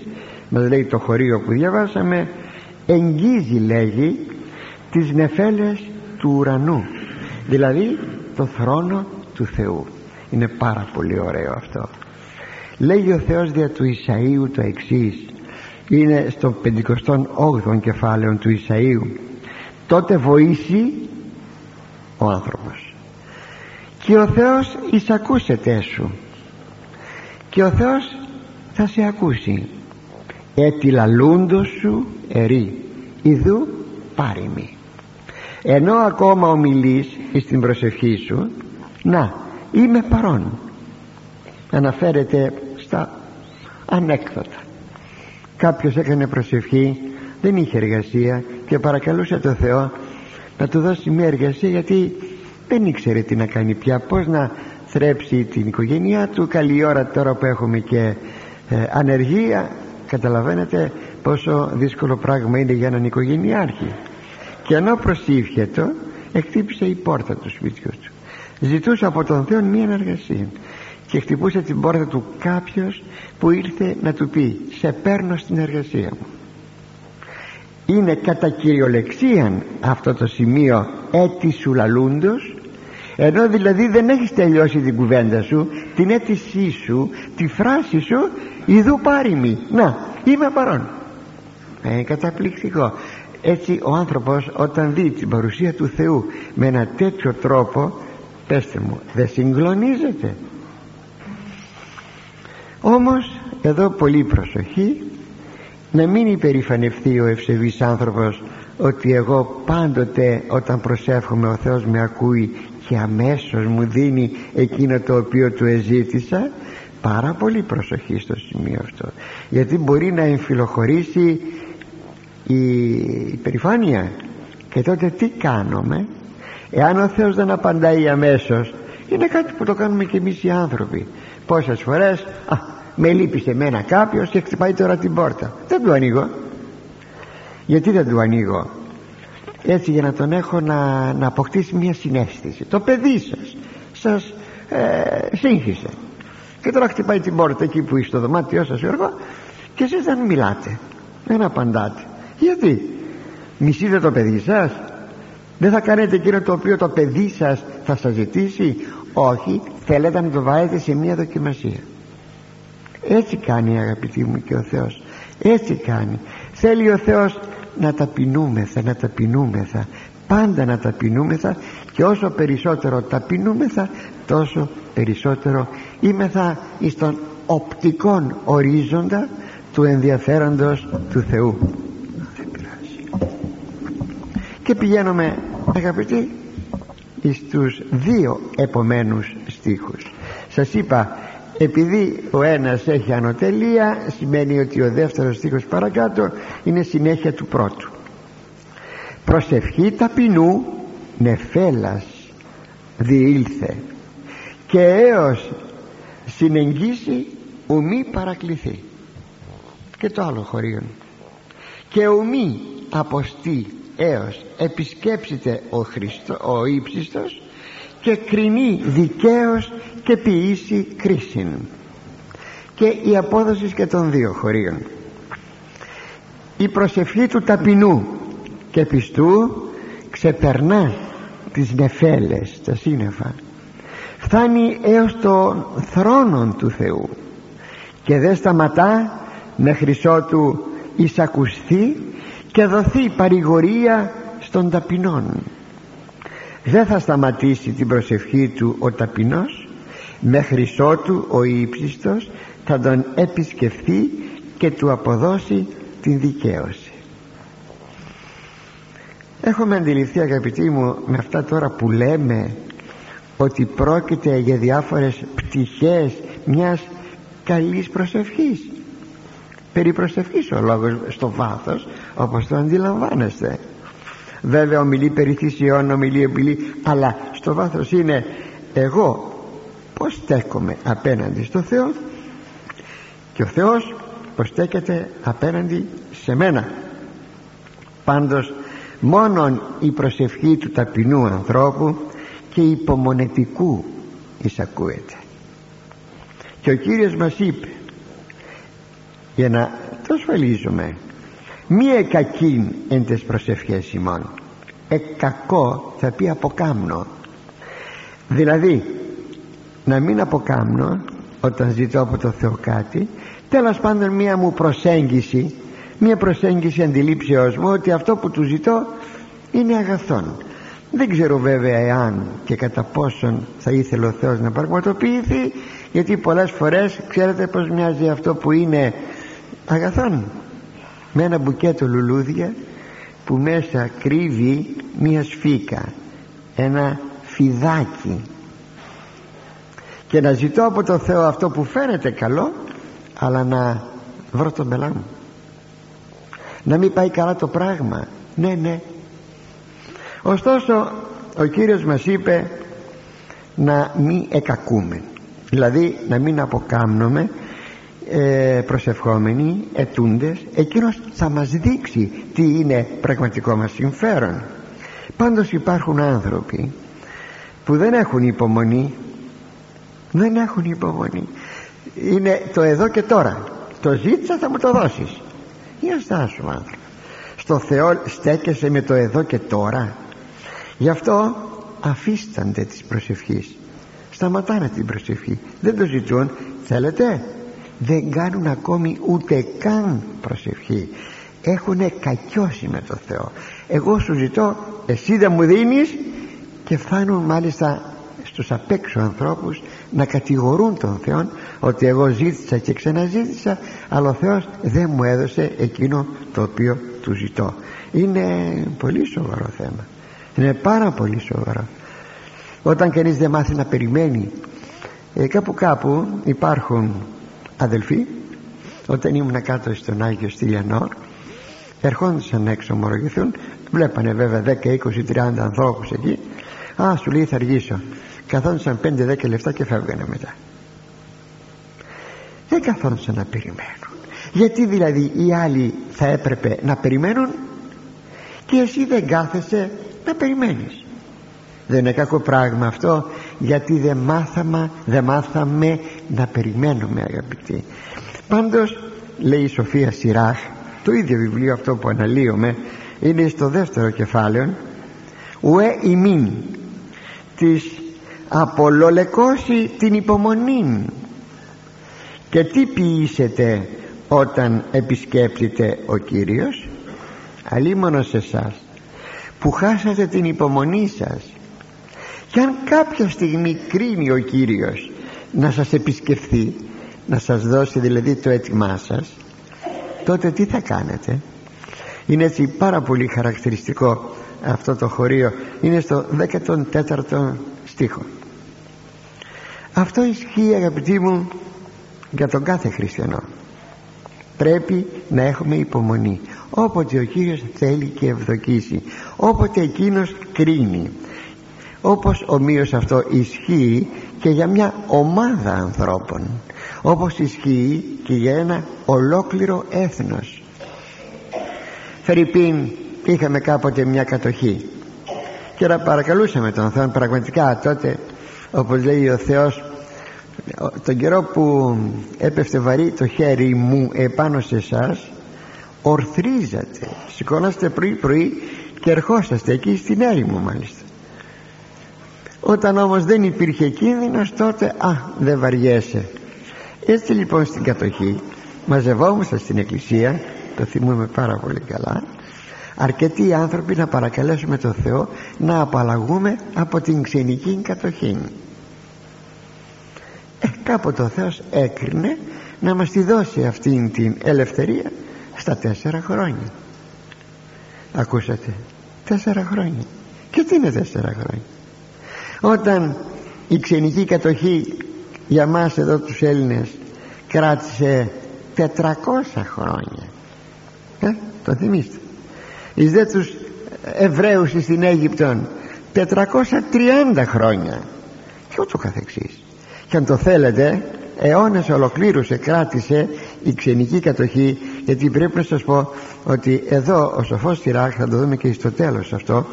μας λέει το χωρίο που διαβάσαμε εγγίζει λέγει τις νεφέλες του ουρανού δηλαδή το θρόνο του Θεού είναι πάρα πολύ ωραίο αυτό. Λέγει ο Θεός δια του Ισαΐου το εξής είναι στο 58ο κεφάλαιο του Ισαΐου τότε βοήσει ο άνθρωπος. Και ο Θεός εισακούσεται σου. Και ο Θεός θα σε ακούσει. Έτι λαλούντος σου ερεί ιδού πάρημι ενώ ακόμα ομιλείς στην προσευχή σου να είμαι παρόν. Αναφέρεται στα ανέκδοτα. Κάποιος έκανε προσευχή δεν είχε εργασία και παρακαλούσε το Θεό να του δώσει μια εργασία γιατί δεν ήξερε τι να κάνει πια. Πως να θρέψει την οικογένειά του. Καλή ώρα τώρα που έχουμε και ε, ανεργία καταλαβαίνετε πόσο δύσκολο πράγμα είναι για έναν οικογενειάρχη. Και ενώ προσήφιετο εκτύπησε η πόρτα του σπιτιού του. Ζητούσε από τον Θεό μια εργασία και χτυπούσε την πόρτα του κάποιος που ήρθε να του πει σε παίρνω στην εργασία μου είναι κατά κυριολεξίαν αυτό το σημείο έτη σου λαλούντος ενώ δηλαδή δεν έχεις τελειώσει την κουβέντα σου την αίτησή σου τη φράση σου ειδού πάρημη. Να είμαι παρόν. Ε, καταπληκτικό. Έτσι ο άνθρωπος όταν δει την παρουσία του Θεού με ένα τέτοιο τρόπο πέστε μου δεν συγκλονίζεται. Όμως εδώ πολύ προσοχή να μην υπερηφανευτεί ο ευσεβής άνθρωπος ότι εγώ πάντοτε όταν προσεύχομαι ο Θεός με ακούει και αμέσως μου δίνει εκείνο το οποίο του εζήτησα πάρα πολύ προσοχή στο σημείο αυτό. Γιατί μπορεί να εμφυλοχωρήσει η υπερηφάνεια. Και τότε τι κάνουμε; Εάν ο Θεός δεν απαντάει αμέσως είναι κάτι που το κάνουμε και εμείς οι άνθρωποι. Πόσες φορές α, με λείπει σε μένα κάποιος και χτυπάει τώρα την πόρτα. Δεν του ανοίγω γιατί δεν του ανοίγω; Έτσι για να τον έχω να, να αποκτήσει μια συνέστηση. Το παιδί σας σας ε, σύγχυσε. Και τώρα χτυπάει την πόρτα εκεί που είσαι στο δωμάτιό σας έργο και εσείς δεν μιλάτε δεν απαντάτε. Γιατί; Μισείτε το παιδί σας; Δεν θα κάνετε εκείνο το οποίο το παιδί σας θα σας ζητήσει; Όχι θέλετε να το βάλετε σε μια δοκιμασία. Έτσι κάνει αγαπητοί μου και ο Θεός. Έτσι κάνει. Θέλει ο Θεός να ταπεινούμεθα να ταπεινούμεθα πάντα να ταπεινούμεθα και όσο περισσότερο ταπεινούμεθα τόσο περισσότερο είμεθα εις τον οπτικόν ορίζοντα του ενδιαφέροντος του Θεού. Και πηγαίνουμε αγαπητοί στους δύο επομένους στίχους. Σας είπα επειδή ο ένας έχει ανωτελεία σημαίνει ότι ο δεύτερος στίχος παρακάτω είναι συνέχεια του πρώτου. Προσευχή ταπεινού νεφέλας διήλθε και έως συνεγγίσει ουμή παρακληθεί και το άλλο χωρίον. Και ουμή αποστεί έως επισκέψετε ο, Χριστό, ο ύψιστος και κρινεί δικαίως και ποιήσει κρίσιν και η απόδοση και των δύο χωρίων. Η προσευχή του ταπεινού και πιστού ξεπερνά τις νεφέλες τα σύννεφα. Φτάνει έως το θρόνο του Θεού και δεν σταματά μέχρι ότου εισακουστεί και δοθεί παρηγορία στον ταπεινόν δεν θα σταματήσει την προσευχή του ο ταπεινός. Μέχρι ότου ο ύψιστος θα τον επισκεφθεί και του αποδώσει την δικαίωση. Έχουμε αντιληφθεί αγαπητοί μου με αυτά τώρα που λέμε ότι πρόκειται για διάφορες πτυχές μιας καλής προσευχής. Περί προσευχής ο λόγος στο βάθος όπως το αντιλαμβάνεστε βέβαια ομιλεί περί θυσιών ομιλεί ομιλεί αλλά στο βάθος είναι εγώ πως στέκομαι απέναντι στο Θεό και ο Θεός πως στέκεται απέναντι σε μένα πάντως μόνον η προσευχή του ταπεινού ανθρώπου και υπομονετικού εισακούεται. Και ο Κύριος μας είπε για να το ασφαλίζουμε μη εκακήν εν τες προσευχές ημών. Εκακό θα πει αποκάμνο δηλαδή να μην αποκάμνω όταν ζητώ από το Θεό κάτι τέλος πάντων μία μου προσέγγιση μία προσέγγιση αντιλήψεώς μου ότι αυτό που του ζητώ είναι αγαθόν. Δεν ξέρω βέβαια εάν και κατά πόσον θα ήθελε ο Θεός να πραγματοποιηθεί γιατί πολλές φορές ξέρετε πως μοιάζει αυτό που είναι αγαθόν με ένα μπουκέτο λουλούδια που μέσα κρύβει μία σφίκα ένα φιδάκι. Και να ζητώ από το Θεό αυτό που φαίνεται καλό αλλά να βρω το μελά μου. Να μην πάει καλά το πράγμα. Ναι ναι. Ωστόσο ο Κύριος μας είπε να μην εκακούμε. Δηλαδή να μην αποκάμνουμε ε, προσευχόμενοι ετούντες εκείνος θα μας δείξει τι είναι πραγματικό μας συμφέρον. Πάντως υπάρχουν άνθρωποι που δεν έχουν υπομονή. Δεν έχουν υπομονή. Είναι το εδώ και τώρα. Το ζήτησα θα μου το δώσεις. Για στάσου άνθρωπο. Στο Θεό στέκεσαι με το εδώ και τώρα. Γι' αυτό αφίστανται της προσευχής. Σταματάνε την προσευχή. Δεν το ζητούν. Θέλετε; Δεν κάνουν ακόμη ούτε καν προσευχή. Έχουν κακιώσει με το Θεό. Εγώ σου ζητώ εσύ δεν μου δίνεις και φτάνουν μάλιστα στους απέξω ανθρώπους να κατηγορούν τον Θεό ότι εγώ ζήτησα και ξαναζήτησα αλλά ο Θεός δεν μου έδωσε εκείνο το οποίο του ζητώ. Είναι πολύ σοβαρό θέμα. Είναι πάρα πολύ σοβαρό. Όταν κανείς δεν μάθει να περιμένει ε, κάπου κάπου υπάρχουν αδελφοί όταν ήμουν κάτω στον Άγιο Στυλιανό ερχόντουσαν έξω ομολογηθούν βλέπανε βέβαια 10, 20, 30 ανθρώπους εκεί. Α σου λέει θα αργήσω καθόντουσαν 5-10 λεπτά και φεύγανε μετά. Δεν καθόντουσαν να περιμένουν. Γιατί δηλαδή οι άλλοι θα έπρεπε να περιμένουν; Και εσύ δεν κάθεσαι να περιμένεις δεν είναι κακό πράγμα αυτό γιατί δεν μάθαμε, δεν μάθαμε να περιμένουμε αγαπητοί. Πάντως λέει η Σοφία Σιράχ το ίδιο βιβλίο αυτό που αναλύουμε είναι στο δεύτερο κεφάλαιο ουέ ημίν της απολολεκώσει την υπομονή και τι ποιήσετε όταν επισκέπτεται ο Κύριος; Αλίμονο σε εσάς που χάσατε την υπομονή σας και αν κάποια στιγμή κρίνει ο Κύριος να σας επισκεφθεί να σας δώσει δηλαδή το έτοιμά σας τότε τι θα κάνετε; Είναι έτσι πάρα πολύ χαρακτηριστικό αυτό το χωρίο. Είναι στο 14ο στίχο. Αυτό ισχύει αγαπητοί μου για τον κάθε χριστιανό. Πρέπει να έχουμε υπομονή. Όποτε ο Κύριος θέλει και ευδοκίσει όποτε εκείνος κρίνει όπως ομοίως αυτό ισχύει και για μια ομάδα ανθρώπων όπως ισχύει και για ένα ολόκληρο έθνος. Φερρυπίν είχαμε κάποτε μια κατοχή. Και να παρακαλούσαμε τον Θεό πραγματικά τότε όπως λέει ο Θεός τον καιρό που έπεφτε βαρύ το χέρι μου επάνω σε εσάς ορθρίζατε σηκώναστε πρωί πρωί και ερχόσαστε εκεί στην έρημο μάλιστα όταν όμως δεν υπήρχε κίνδυνος τότε α δεν βαριέσαι. Έτσι λοιπόν στην κατοχή μαζευόμαστε στην εκκλησία το θυμούμε πάρα πολύ καλά αρκετοί άνθρωποι να παρακαλέσουμε τον Θεό να απαλλαγούμε από την ξενική κατοχή. Ε, κάποτε ο Θεός έκρινε να μας τη δώσει αυτήν την ελευθερία στα τέσσερα χρόνια. Ακούσατε τέσσερα χρόνια. Και τι είναι τέσσερα χρόνια; Όταν η ξενική κατοχή για μας εδώ τους Έλληνες κράτησε 400 χρόνια ε, το θυμίστε. Εις δε τους Εβραίους στην Αίγυπτον 430 χρόνια. Και ούτω καθεξής. Και αν το θέλετε αιώνες ολοκλήρωσε κράτησε η ξενική κατοχή γιατί πρέπει να σας πω ότι εδώ ο σοφός Τυράχ θα το δούμε και στο τέλος αυτό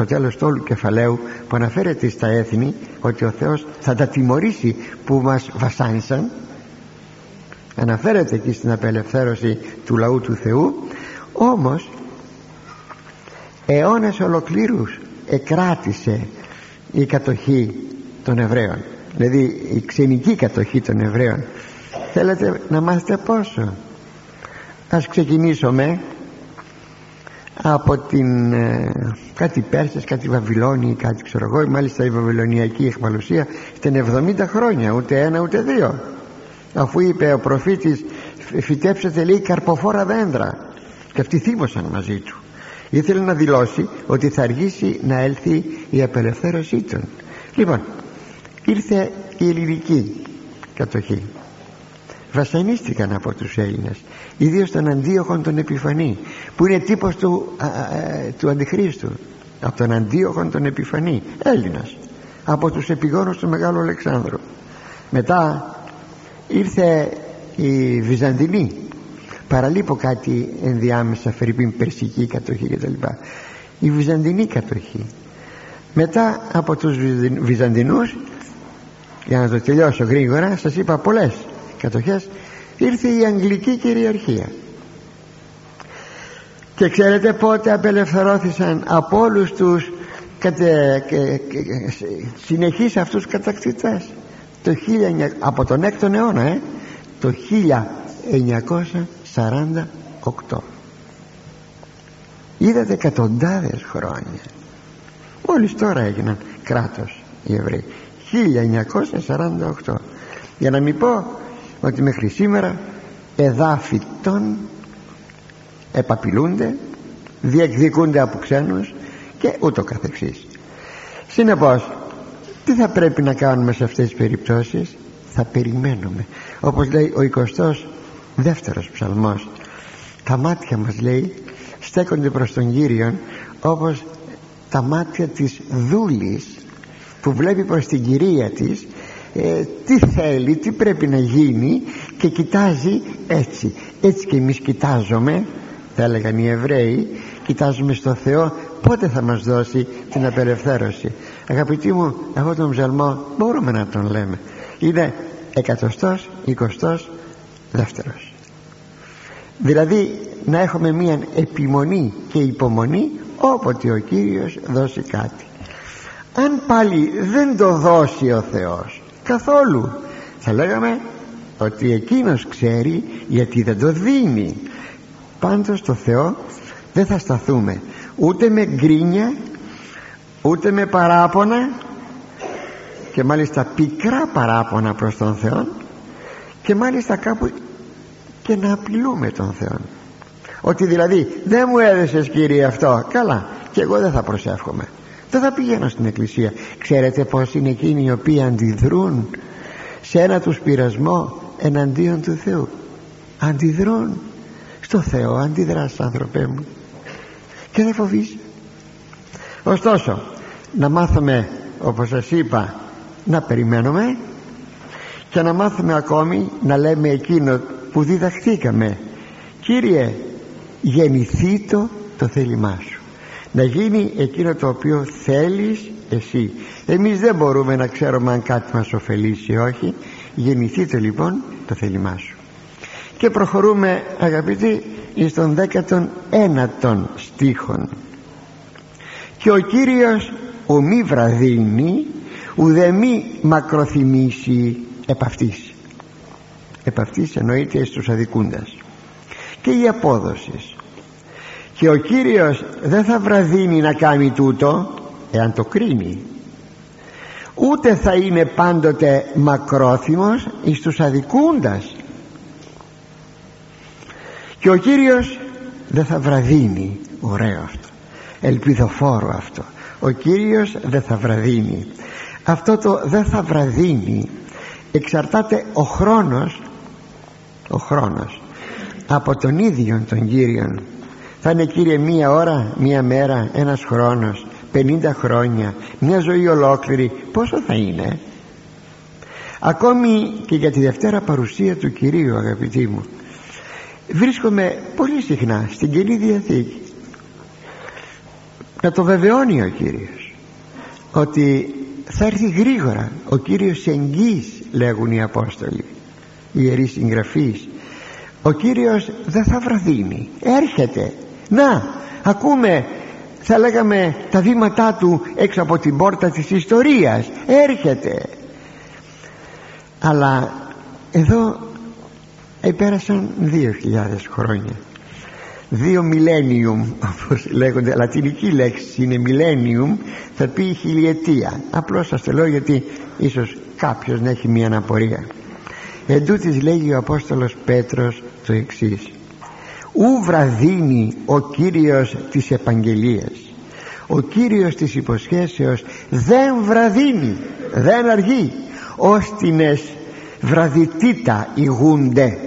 στο τέλος του όλου κεφαλαίου που αναφέρεται στα έθνη ότι ο Θεός θα τα τιμωρήσει που μας βασάνισαν. Αναφέρεται εκεί στην απελευθέρωση του λαού του Θεού. Όμως αιώνες ολοκλήρους εκράτησε η κατοχή των Εβραίων. Δηλαδή η ξενική κατοχή των Εβραίων. Θέλετε να μάθετε πόσο; Ας ξεκινήσουμε από την ε, κάτι Πέρσες, κάτι Βαβυλώνη κάτι ξέρω εγώ. Μάλιστα η Βαβυλωνιακή εχμαλωσία ήταν 70 χρόνια ούτε ένα ούτε δύο. Αφού είπε ο προφήτης φυτέψετε λέει καρποφόρα δέντρα και αυτοί θύμωσαν μαζί του. Ήθελε να δηλώσει ότι θα αργήσει να έλθει η απελευθέρωσή των. Λοιπόν ήρθε η ελληνική κατοχή βασανίστηκαν από τους Έλληνες ιδίως τον Αντίοχον τον Επιφανή που είναι τύπος του, α, του Αντιχρίστου. Από τον Αντίοχον τον Επιφανή Έλληνας από τους επιγόνους του Μεγάλου Αλεξάνδρου. Μετά ήρθε η Βυζαντινή παραλείπω κάτι ενδιάμεσα φερρυπίν περσική κατοχή κτλ. Η Βυζαντινή κατοχή. Μετά από τους Βυζαντινούς για να το τελειώσω γρήγορα σας είπα πολλές κατοχές ήρθε η Αγγλική κυριαρχία. Και ξέρετε πότε απελευθερώθησαν από όλους τους κατε, συνεχείς αυτούς κατακτητές; Το 19, από τον 6ο αιώνα ε, το 1948 είδατε εκατοντάδες χρόνια. Μόλις τώρα έγιναν κράτος οι Εβραίοι. 1948 για να μην πω ότι μέχρι σήμερα εδάφη των επαπειλούνται διεκδικούνται από ξένους και ούτω καθεξής. Συνεπώς τι θα πρέπει να κάνουμε σε αυτές τις περιπτώσεις; Θα περιμένουμε. Όπως λέει ο 22 δεύτερος ψαλμός τα μάτια μας λέει στέκονται προς τον Κύριον όπως τα μάτια της δούλης που βλέπει προς την κυρία της ε, τι θέλει, τι πρέπει να γίνει και κοιτάζει έτσι. Έτσι και εμείς κοιτάζουμε θα έλεγαν οι Εβραίοι κοιτάζουμε στο Θεό πότε θα μας δώσει την απελευθέρωση. Αγαπητοί μου αυτόν τον ψαλμό μπορούμε να τον λέμε. Είναι εκατοστός, εικοστός δεύτερος. Δηλαδή να έχουμε μία επιμονή και υπομονή όποτε ο Κύριος δώσει κάτι. Αν πάλι δεν το δώσει ο Θεός καθόλου. Θα λέγαμε ότι εκείνος ξέρει γιατί δεν το δίνει. Πάντως στο Θεό δεν θα σταθούμε ούτε με γκρίνια ούτε με παράπονα και μάλιστα πικρά παράπονα προς τον Θεό και μάλιστα κάπου και να απειλούμε τον Θεό ότι δηλαδή δεν μου έδεσες Κύριε αυτό. Καλά και εγώ δεν θα προσεύχομαι δεν θα πηγαίνω στην εκκλησία. Ξέρετε πως είναι εκείνοι οι οποίοι αντιδρούν σε ένα τους πειρασμό εναντίον του Θεού. Αντιδρούν. Στο Θεό αντιδράς άνθρωπέ μου. Και δεν φοβείς. Ωστόσο να μάθουμε όπως σας είπα να περιμένουμε και να μάθουμε ακόμη να λέμε εκείνο που διδαχθήκαμε Κύριε γεννηθεί το το θέλημά σου να γίνει εκείνο το οποίο θέλεις εσύ. Εμείς δεν μπορούμε να ξέρουμε αν κάτι μας ωφελήσει ή όχι. Γεννηθείτε λοιπόν το θέλημά σου. Και προχωρούμε αγαπητοί στον δέκατον ένατον στίχον. Και ο Κύριος ο μη βραδύνει ουδε μη μακροθυμήσει επ' αυτής επ' αυτής εννοείται στους αδικούντας. Και η απόδοση και ο Κύριος δεν θα βραδύνει να κάνει τούτο εάν το κρίνει. Ούτε θα είναι πάντοτε μακρόθυμος εις τους αδικούντας. Και ο Κύριος δεν θα βραδύνει. Ωραίο αυτό. Ελπιδοφόρο αυτό. Ο Κύριος δεν θα βραδύνει. Αυτό το δεν θα βραδύνει εξαρτάται ο χρόνος ο χρόνος από τον ίδιο τον Κύριον θα είναι Κύριε μία ώρα, μία μέρα, ένας χρόνος 50 χρόνια, μια ζωή ολόκληρη. Πόσο θα είναι; Ακόμη και για τη Δευτέρα παρουσία του Κυρίου αγαπητοί μου βρίσκομαι πολύ συχνά στην Καινή Διαθήκη. Να το βεβαιώνει ο Κύριος ότι θα έρθει γρήγορα. Ο Κύριος εγγύς λέγουν οι Απόστολοι οι Ιερείς Συγγραφείς. Ο Κύριος δεν θα βραδύνει. Έρχεται να ακούμε θα λέγαμε τα βήματά του έξω από την πόρτα της ιστορίας. Έρχεται. Αλλά εδώ επέρασαν δύο χιλιάδες χρόνια. Δύο millennium όπως λέγονται λατινική λέξη είναι millennium θα πει χιλιετία. Απλώς σας το λέω γιατί ίσως κάποιος να έχει μια αναπορία. Εν τούτης λέγει ο Απόστολος Πέτρος το εξής ου βραδύνει ο Κύριος της Επαγγελίας ο Κύριος της υποσχέσεως δεν βραδύνει δεν αργεί. Όστινες βραδιτήτα ηγούνται.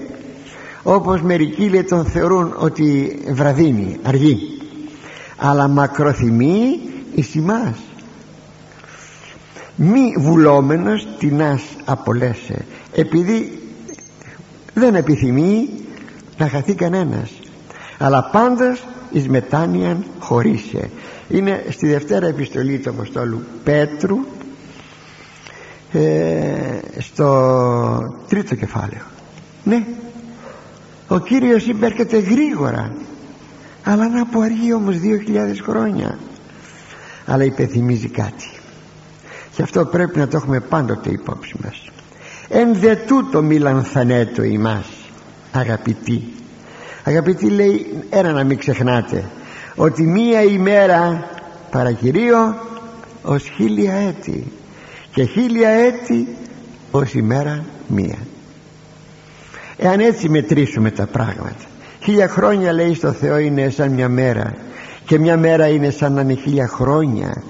Όπως μερικοί λέει τον θεωρούν ότι βραδύνει αργεί. Αλλά μακροθυμεί εις ημάς. Μη βουλόμενος τεινάς απολέσαι επειδή δεν επιθυμεί να χαθεί κανένας αλλά πάντας εις μετάνοιαν χωρίσε. Είναι στη Δευτέρα επιστολή του Αποστόλου Πέτρου ε, στο τρίτο κεφάλαιο. Ναι. Ο Κύριος είπε έρχεται γρήγορα αλλά να που αργεί όμως δύο χιλιάδες χρόνια αλλά υπεθυμίζει κάτι. Και αυτό πρέπει να το έχουμε πάντοτε υπόψη μας. Εν δε τούτο μίλαν θανέτο ημάς αγαπητοί αγαπητοί λέει ένα να μην ξεχνάτε ότι μία ημέρα παρακυρίο ως χίλια έτη και χίλια έτη ως ημέρα μία. Εάν έτσι μετρήσουμε τα πράγματα χίλια χρόνια λέει στο Θεό είναι σαν μια μέρα και μια μέρα είναι σαν να είναι χίλια χρόνια.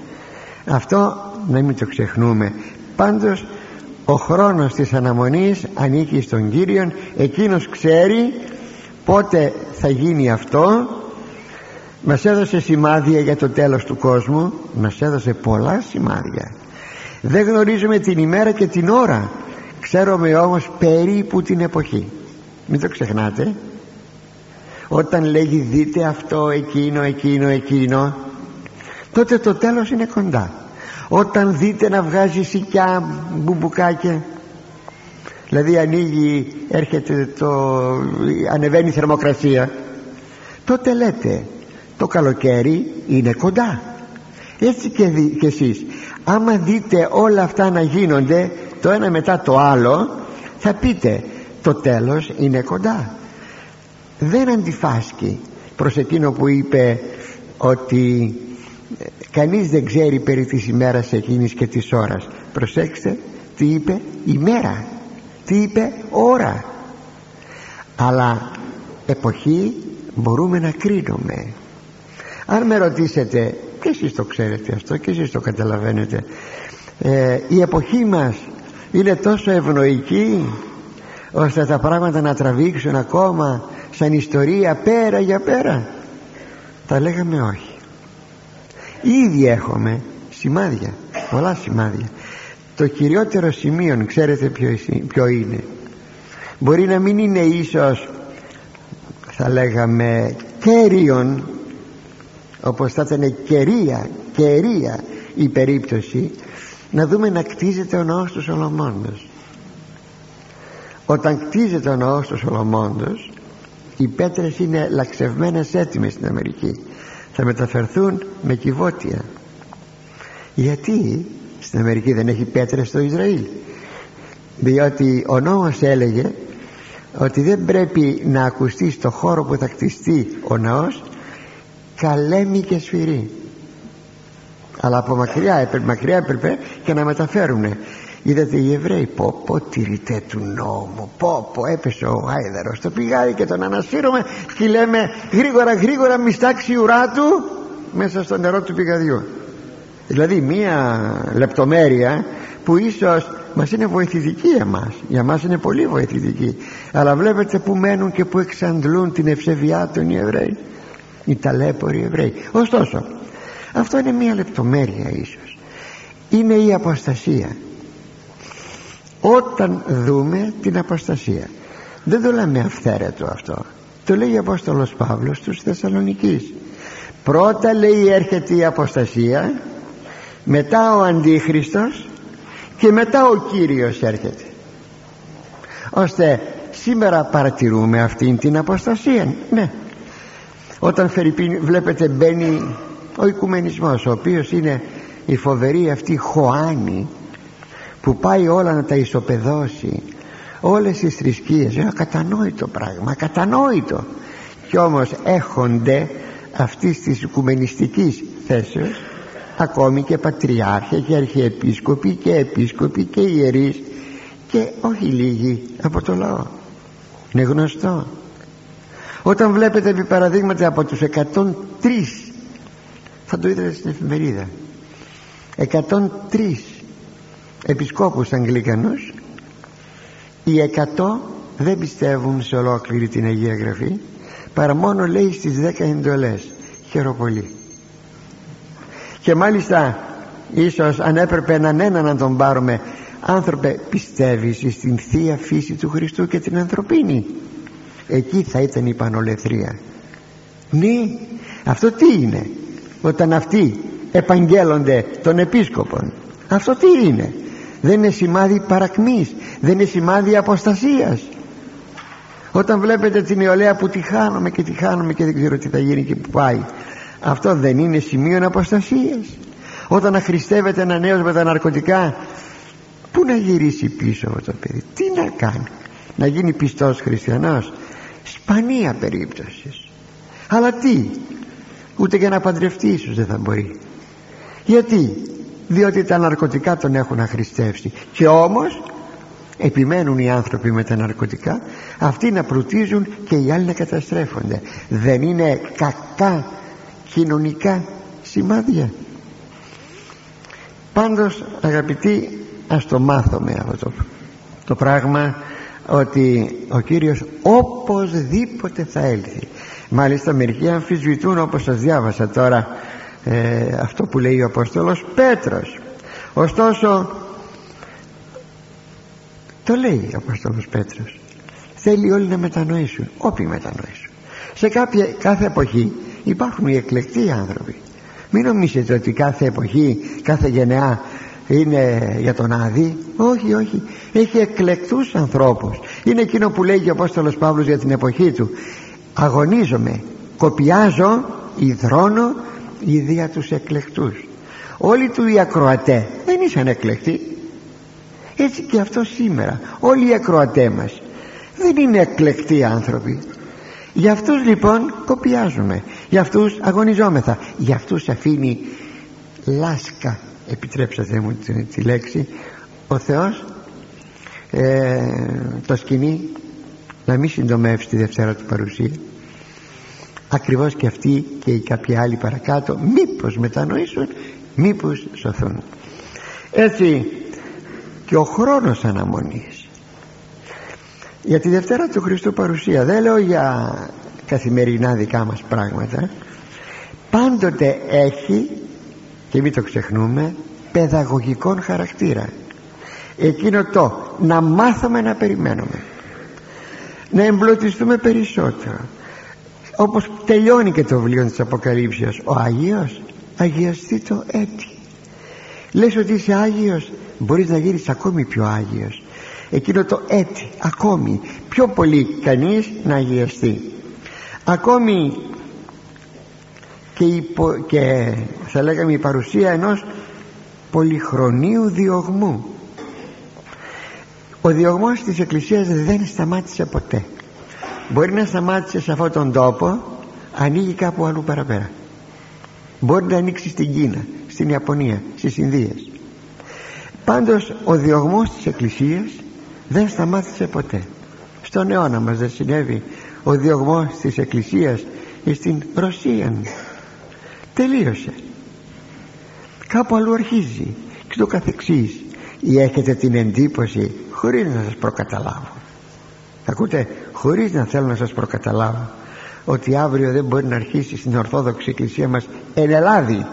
Αυτό να μην το ξεχνούμε. Πάντως ο χρόνος της αναμονής ανήκει στον Κύριον. Εκείνος ξέρει πότε θα γίνει αυτό; Μας έδωσε σημάδια για το τέλος του κόσμου. Μας έδωσε πολλά σημάδια. Δεν γνωρίζουμε την ημέρα και την ώρα. Ξέρουμε όμως περίπου την εποχή. Μην το ξεχνάτε. Όταν λέγει δείτε αυτό εκείνο εκείνο εκείνο τότε το τέλος είναι κοντά. Όταν δείτε να βγάζει σικιά μπουμπουκάκια δηλαδή ανοίγει έρχεται το ανεβαίνει η θερμοκρασία. Τότε λέτε το καλοκαίρι είναι κοντά. Έτσι και, δι, και εσείς. Άμα δείτε όλα αυτά να γίνονται το ένα μετά το άλλο θα πείτε το τέλος είναι κοντά. Δεν αντιφάσκει προς εκείνο που είπε ότι ε, κανείς δεν ξέρει περί της ημέρας εκείνης και της ώρας. Προσέξτε τι είπε ημέρα τι είπε; Ώρα. Αλλά εποχή μπορούμε να κρίνουμε. Αν με ρωτήσετε και εσείς το ξέρετε αυτό και εσείς το καταλαβαίνετε ε, η εποχή μας είναι τόσο ευνοϊκή ώστε τα πράγματα να τραβήξουν ακόμα σαν ιστορία πέρα για πέρα. Τα λέγαμε όχι. Ήδη έχουμε σημάδια πολλά σημάδια το κυριότερο σημείο ξέρετε ποιο είναι. Μπορεί να μην είναι ίσως θα λέγαμε κέριον όπως θα ήταν κερία κερία η περίπτωση να δούμε να κτίζεται ο ναός του Σολομώντος. Όταν κτίζεται ο ναός του Σολομώντος οι πέτρες είναι λαξευμένες έτοιμες στην Αμερική. Θα μεταφερθούν με κυβότια. Γιατί; Στην Αμερική δεν έχει πέτρες στο Ισραήλ. Διότι ο νόμος έλεγε ότι δεν πρέπει να ακουστεί στο χώρο που θα κτιστεί ο ναός καλέμη και σφυρί. Αλλά από μακριά έπρεπε, μακριά έπρεπε και να μεταφέρουν είδατε οι Εβραίοι πω πω τηρητέ του νόμου πω πω έπεσε ο Άιδαρος στο πηγάδι και τον ανασύρουμε και λέμε γρήγορα γρήγορα μιστάξει η ουρά του μέσα στο νερό του πηγαδιού δηλαδή μία λεπτομέρεια που ίσως μας είναι βοηθητική εμάς για μας είναι πολύ βοηθητική. Αλλά βλέπετε που μένουν και που εξαντλούν την ευσεβιά των οι Εβραίοι οι ταλέποροι Εβραίοι. Ωστόσο αυτό είναι μία λεπτομέρεια ίσως. Είναι η αποστασία. Όταν δούμε την αποστασία δεν το λέμε αυθαίρετο αυτό. Το λέει ο Απόστολος Παύλος στους Θεσσαλονικείς. Πρώτα λέει έρχεται η αποστασία μετά ο Αντίχριστος και μετά ο Κύριος έρχεται. Ώστε σήμερα παρατηρούμε αυτήν την αποστασία ναι. Όταν Φερρυπίν βλέπετε μπαίνει ο οικουμενισμός ο οποίος είναι η φοβερή αυτή χωάνη που πάει όλα να τα ισοπεδώσει όλες τις θρησκείες. Είναι ακατανόητο πράγμα ακατανόητο. Κι όμως έχονται αυτής της οικουμενιστικής θέσεως ακόμη και πατριάρχια και αρχιεπίσκοποι και επίσκοποι και ιερείς και όχι λίγοι από το λαό. Είναι γνωστό. Όταν βλέπετε επί παραδείγματα από τους 103 θα το είδατε στην εφημερίδα 103 επισκόπους Αγγλικανούς οι 100 δεν πιστεύουν σε ολόκληρη την Αγία Γραφή παρά μόνο λέει στις 10 εντολές. Χαιροπολί και μάλιστα ίσως αν έπρεπε έναν ένα να τον πάρουμε άνθρωπε πιστεύεις στην Θεία Φύση του Χριστού και την ανθρωπίνη; Εκεί θα ήταν η πανολεθρία. Ναι αυτό τι είναι; Όταν αυτοί επαγγέλλονται των επίσκοπων αυτό τι είναι; Δεν είναι σημάδι παρακμής δεν είναι σημάδι αποστασίας. Όταν βλέπετε την νεολαία που τη χάνουμε και τη χάνουμε και δεν ξέρω τι θα γίνει και που πάει αυτό δεν είναι σημείο αποστασίας όταν αχρηστεύεται ένα νέος με τα ναρκωτικά πού να γυρίσει πίσω αυτό το παιδί; Τι να κάνει; Να γίνει πιστός χριστιανός; Σπανία περίπτωσης. Αλλά τι; Ούτε για να παντρευτεί ίσως δεν θα μπορεί. Γιατί; Διότι τα ναρκωτικά τον έχουν αχρηστεύσει. Και όμως επιμένουν οι άνθρωποι με τα ναρκωτικά αυτοί να πρωτίζουν και οι άλλοι να καταστρέφονται. Δεν είναι κακά κοινωνικά σημάδια. Πάντως αγαπητοί ας το μάθουμε αυτό το, το πράγμα ότι ο Κύριος οπωσδήποτε θα έλθει. Μάλιστα μερικοί αμφισβητούν όπως σας διάβασα τώρα ε, αυτό που λέει ο Απόστολος Πέτρος. Ωστόσο το λέει ο Απόστολος Πέτρος. Θέλει όλοι να μετανοήσουν όποιοι μετανοήσουν. Σε κάποια, κάθε εποχή υπάρχουν οι εκλεκτοί άνθρωποι. Μην νομίζετε ότι κάθε εποχή κάθε γενεά είναι για τον Άδη. Όχι όχι. Έχει εκλεκτούς ανθρώπους. Είναι εκείνο που λέγει ο Απόστολος Παύλος για την εποχή του. Αγωνίζομαι. Κοπιάζω υδρώνω δια τους εκλεκτούς όλοι του οι ακροατέ δεν ήσαν εκλεκτοί. Έτσι και αυτό σήμερα. Όλοι οι ακροατέ μας δεν είναι εκλεκτοί άνθρωποι για αυτούς λοιπόν κοπιάζουμε. Για αυτούς αγωνιζόμεθα. Για αυτούς αφήνει λάσκα επιτρέψατε μου τη, λέξη ο Θεός ε, το σκηνή να μην συντομεύσει τη Δευτέρα του παρουσία. Ακριβώς και αυτοί και οι κάποιοι άλλοι παρακάτω μήπως μετανοήσουν μήπως σωθούν. Έτσι και ο χρόνος αναμονής για τη Δευτέρα του Χριστού παρουσία δεν λέω για καθημερινά δικά μας πράγματα. Πάντοτε έχει και μην το ξεχνούμε παιδαγωγικών χαρακτήρα. Εκείνο το να μάθουμε να περιμένουμε. Να εμπλωτιστούμε περισσότερο. Όπως τελειώνει και το βιβλίο της Αποκαλύψεως ο Άγιος αγιαστεί το έτη λες ότι είσαι Άγιος μπορείς να γίνεις ακόμη πιο Άγιος εκείνο το έτη ακόμη. Πιο πολύ κανείς να αγιαστεί ακόμη και, υπο, και θα λέγαμε η παρουσία ενός πολυχρονίου διωγμού. Ο διωγμός της Εκκλησίας δεν σταμάτησε ποτέ. Μπορεί να σταμάτησε σε αυτόν τον τόπο ανοίγει κάπου αλλού παραπέρα. Μπορεί να ανοίξει στην Κίνα στην Ιαπωνία, στις Ινδίες. Πάντως ο διωγμός της Εκκλησίας δεν σταμάτησε ποτέ. Στον αιώνα μας δεν συνέβη ο διωγμός της Εκκλησίας στην Ρωσία. Τελείωσε. Κάπου αλλού αρχίζει και το καθεξής. Ή έχετε την εντύπωση χωρίς να σας προκαταλάβω. Ακούτε χωρίς να θέλω να σας προκαταλάβω ότι αύριο δεν μπορεί να αρχίσει στην Ορθόδοξη Εκκλησία μας εν Ελλάδη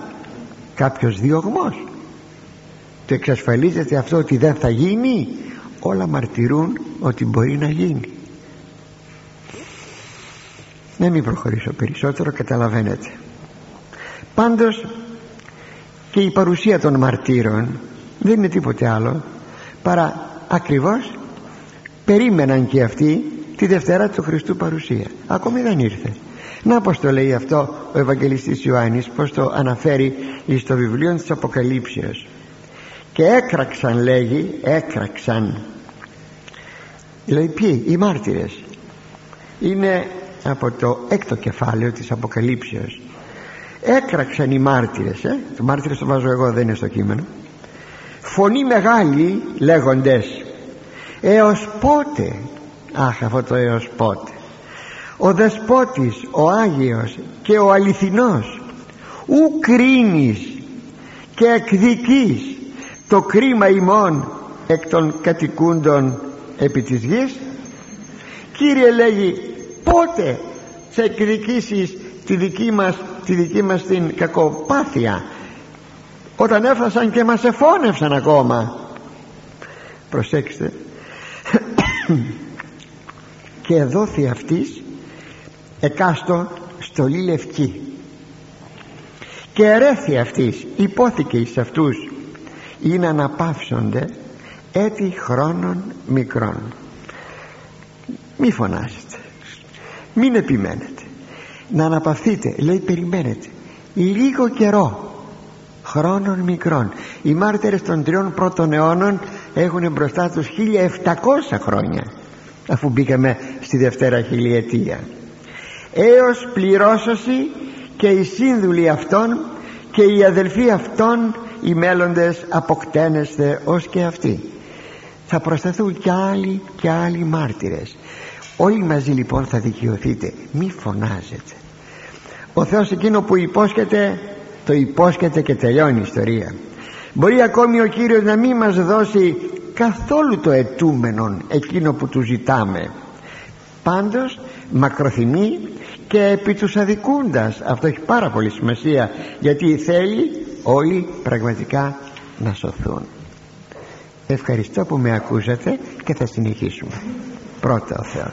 κάποιος διωγμός. Το εξασφαλίζεται αυτό ότι δεν θα γίνει όλα μαρτυρούν ότι μπορεί να γίνει. Να μην προχωρήσω περισσότερο καταλαβαίνετε. Πάντως και η παρουσία των μαρτύρων δεν είναι τίποτε άλλο παρά ακριβώς περίμεναν και αυτοί τη Δευτέρα του Χριστού παρουσία. Ακόμη δεν ήρθε. Να πως το λέει αυτό ο Ευαγγελιστής Ιωάννης πως το αναφέρει στο βιβλίο της Αποκαλύψεως και έκραξαν λέγει έκραξαν. Λέει ποιοι οι μάρτυρες είναι από το έκτο κεφάλαιο της Αποκαλύψεως. Έκραξαν οι μάρτυρες ε; το μάρτυρες το βάζω εγώ δεν είναι στο κείμενο. Φωνή μεγάλη λέγοντες έως πότε αχ αυτό το έως πότε ο δεσπότης ο Άγιος και ο αληθινός ου κρίνεις και εκδικείς το κρίμα ημών εκ των κατοικούντων επί της γης. Κύριε λέγει πότε θα εκδικήσεις τη δική μας, τη δική μας την κακοπάθεια όταν έφτασαν και μας εφώνευσαν ακόμα προσέξτε. Και δόθη αυτής εκάστο στολή λευκή και ερέθη αυτής υπόθηκε εις αυτούς ή να αναπαύσονται έτη χρόνων μικρών. Μη φωνάσετε μην επιμένετε. Να αναπαυθείτε. Λέει περιμένετε. Λίγο καιρό. Χρόνων μικρών. Οι μάρτυρες των τριών πρώτων αιώνων έχουν μπροστά τους 1700 χρόνια αφού μπήκαμε στη Δευτέρα χιλιετία. Έως πληρώσωση και οι σύνδουλοι αυτών και οι αδελφοί αυτών οι μέλλοντες αποκτένεστε ως και αυτοί. Θα προσθεθούν κι άλλοι και άλλοι μάρτυρες. Όλοι μαζί λοιπόν θα δικαιωθείτε. Μη φωνάζετε. Ο Θεός εκείνο που υπόσχεται το υπόσχεται και τελειώνει η ιστορία. Μπορεί ακόμη ο Κύριος να μην μας δώσει καθόλου το ετούμενον εκείνο που του ζητάμε. Πάντως μακροθυμεί και επί τους αδικούντας. Αυτό έχει πάρα πολύ σημασία γιατί θέλει όλοι πραγματικά να σωθούν. Ευχαριστώ που με ακούσατε και θα συνεχίσουμε. Πρώτα ο Θεός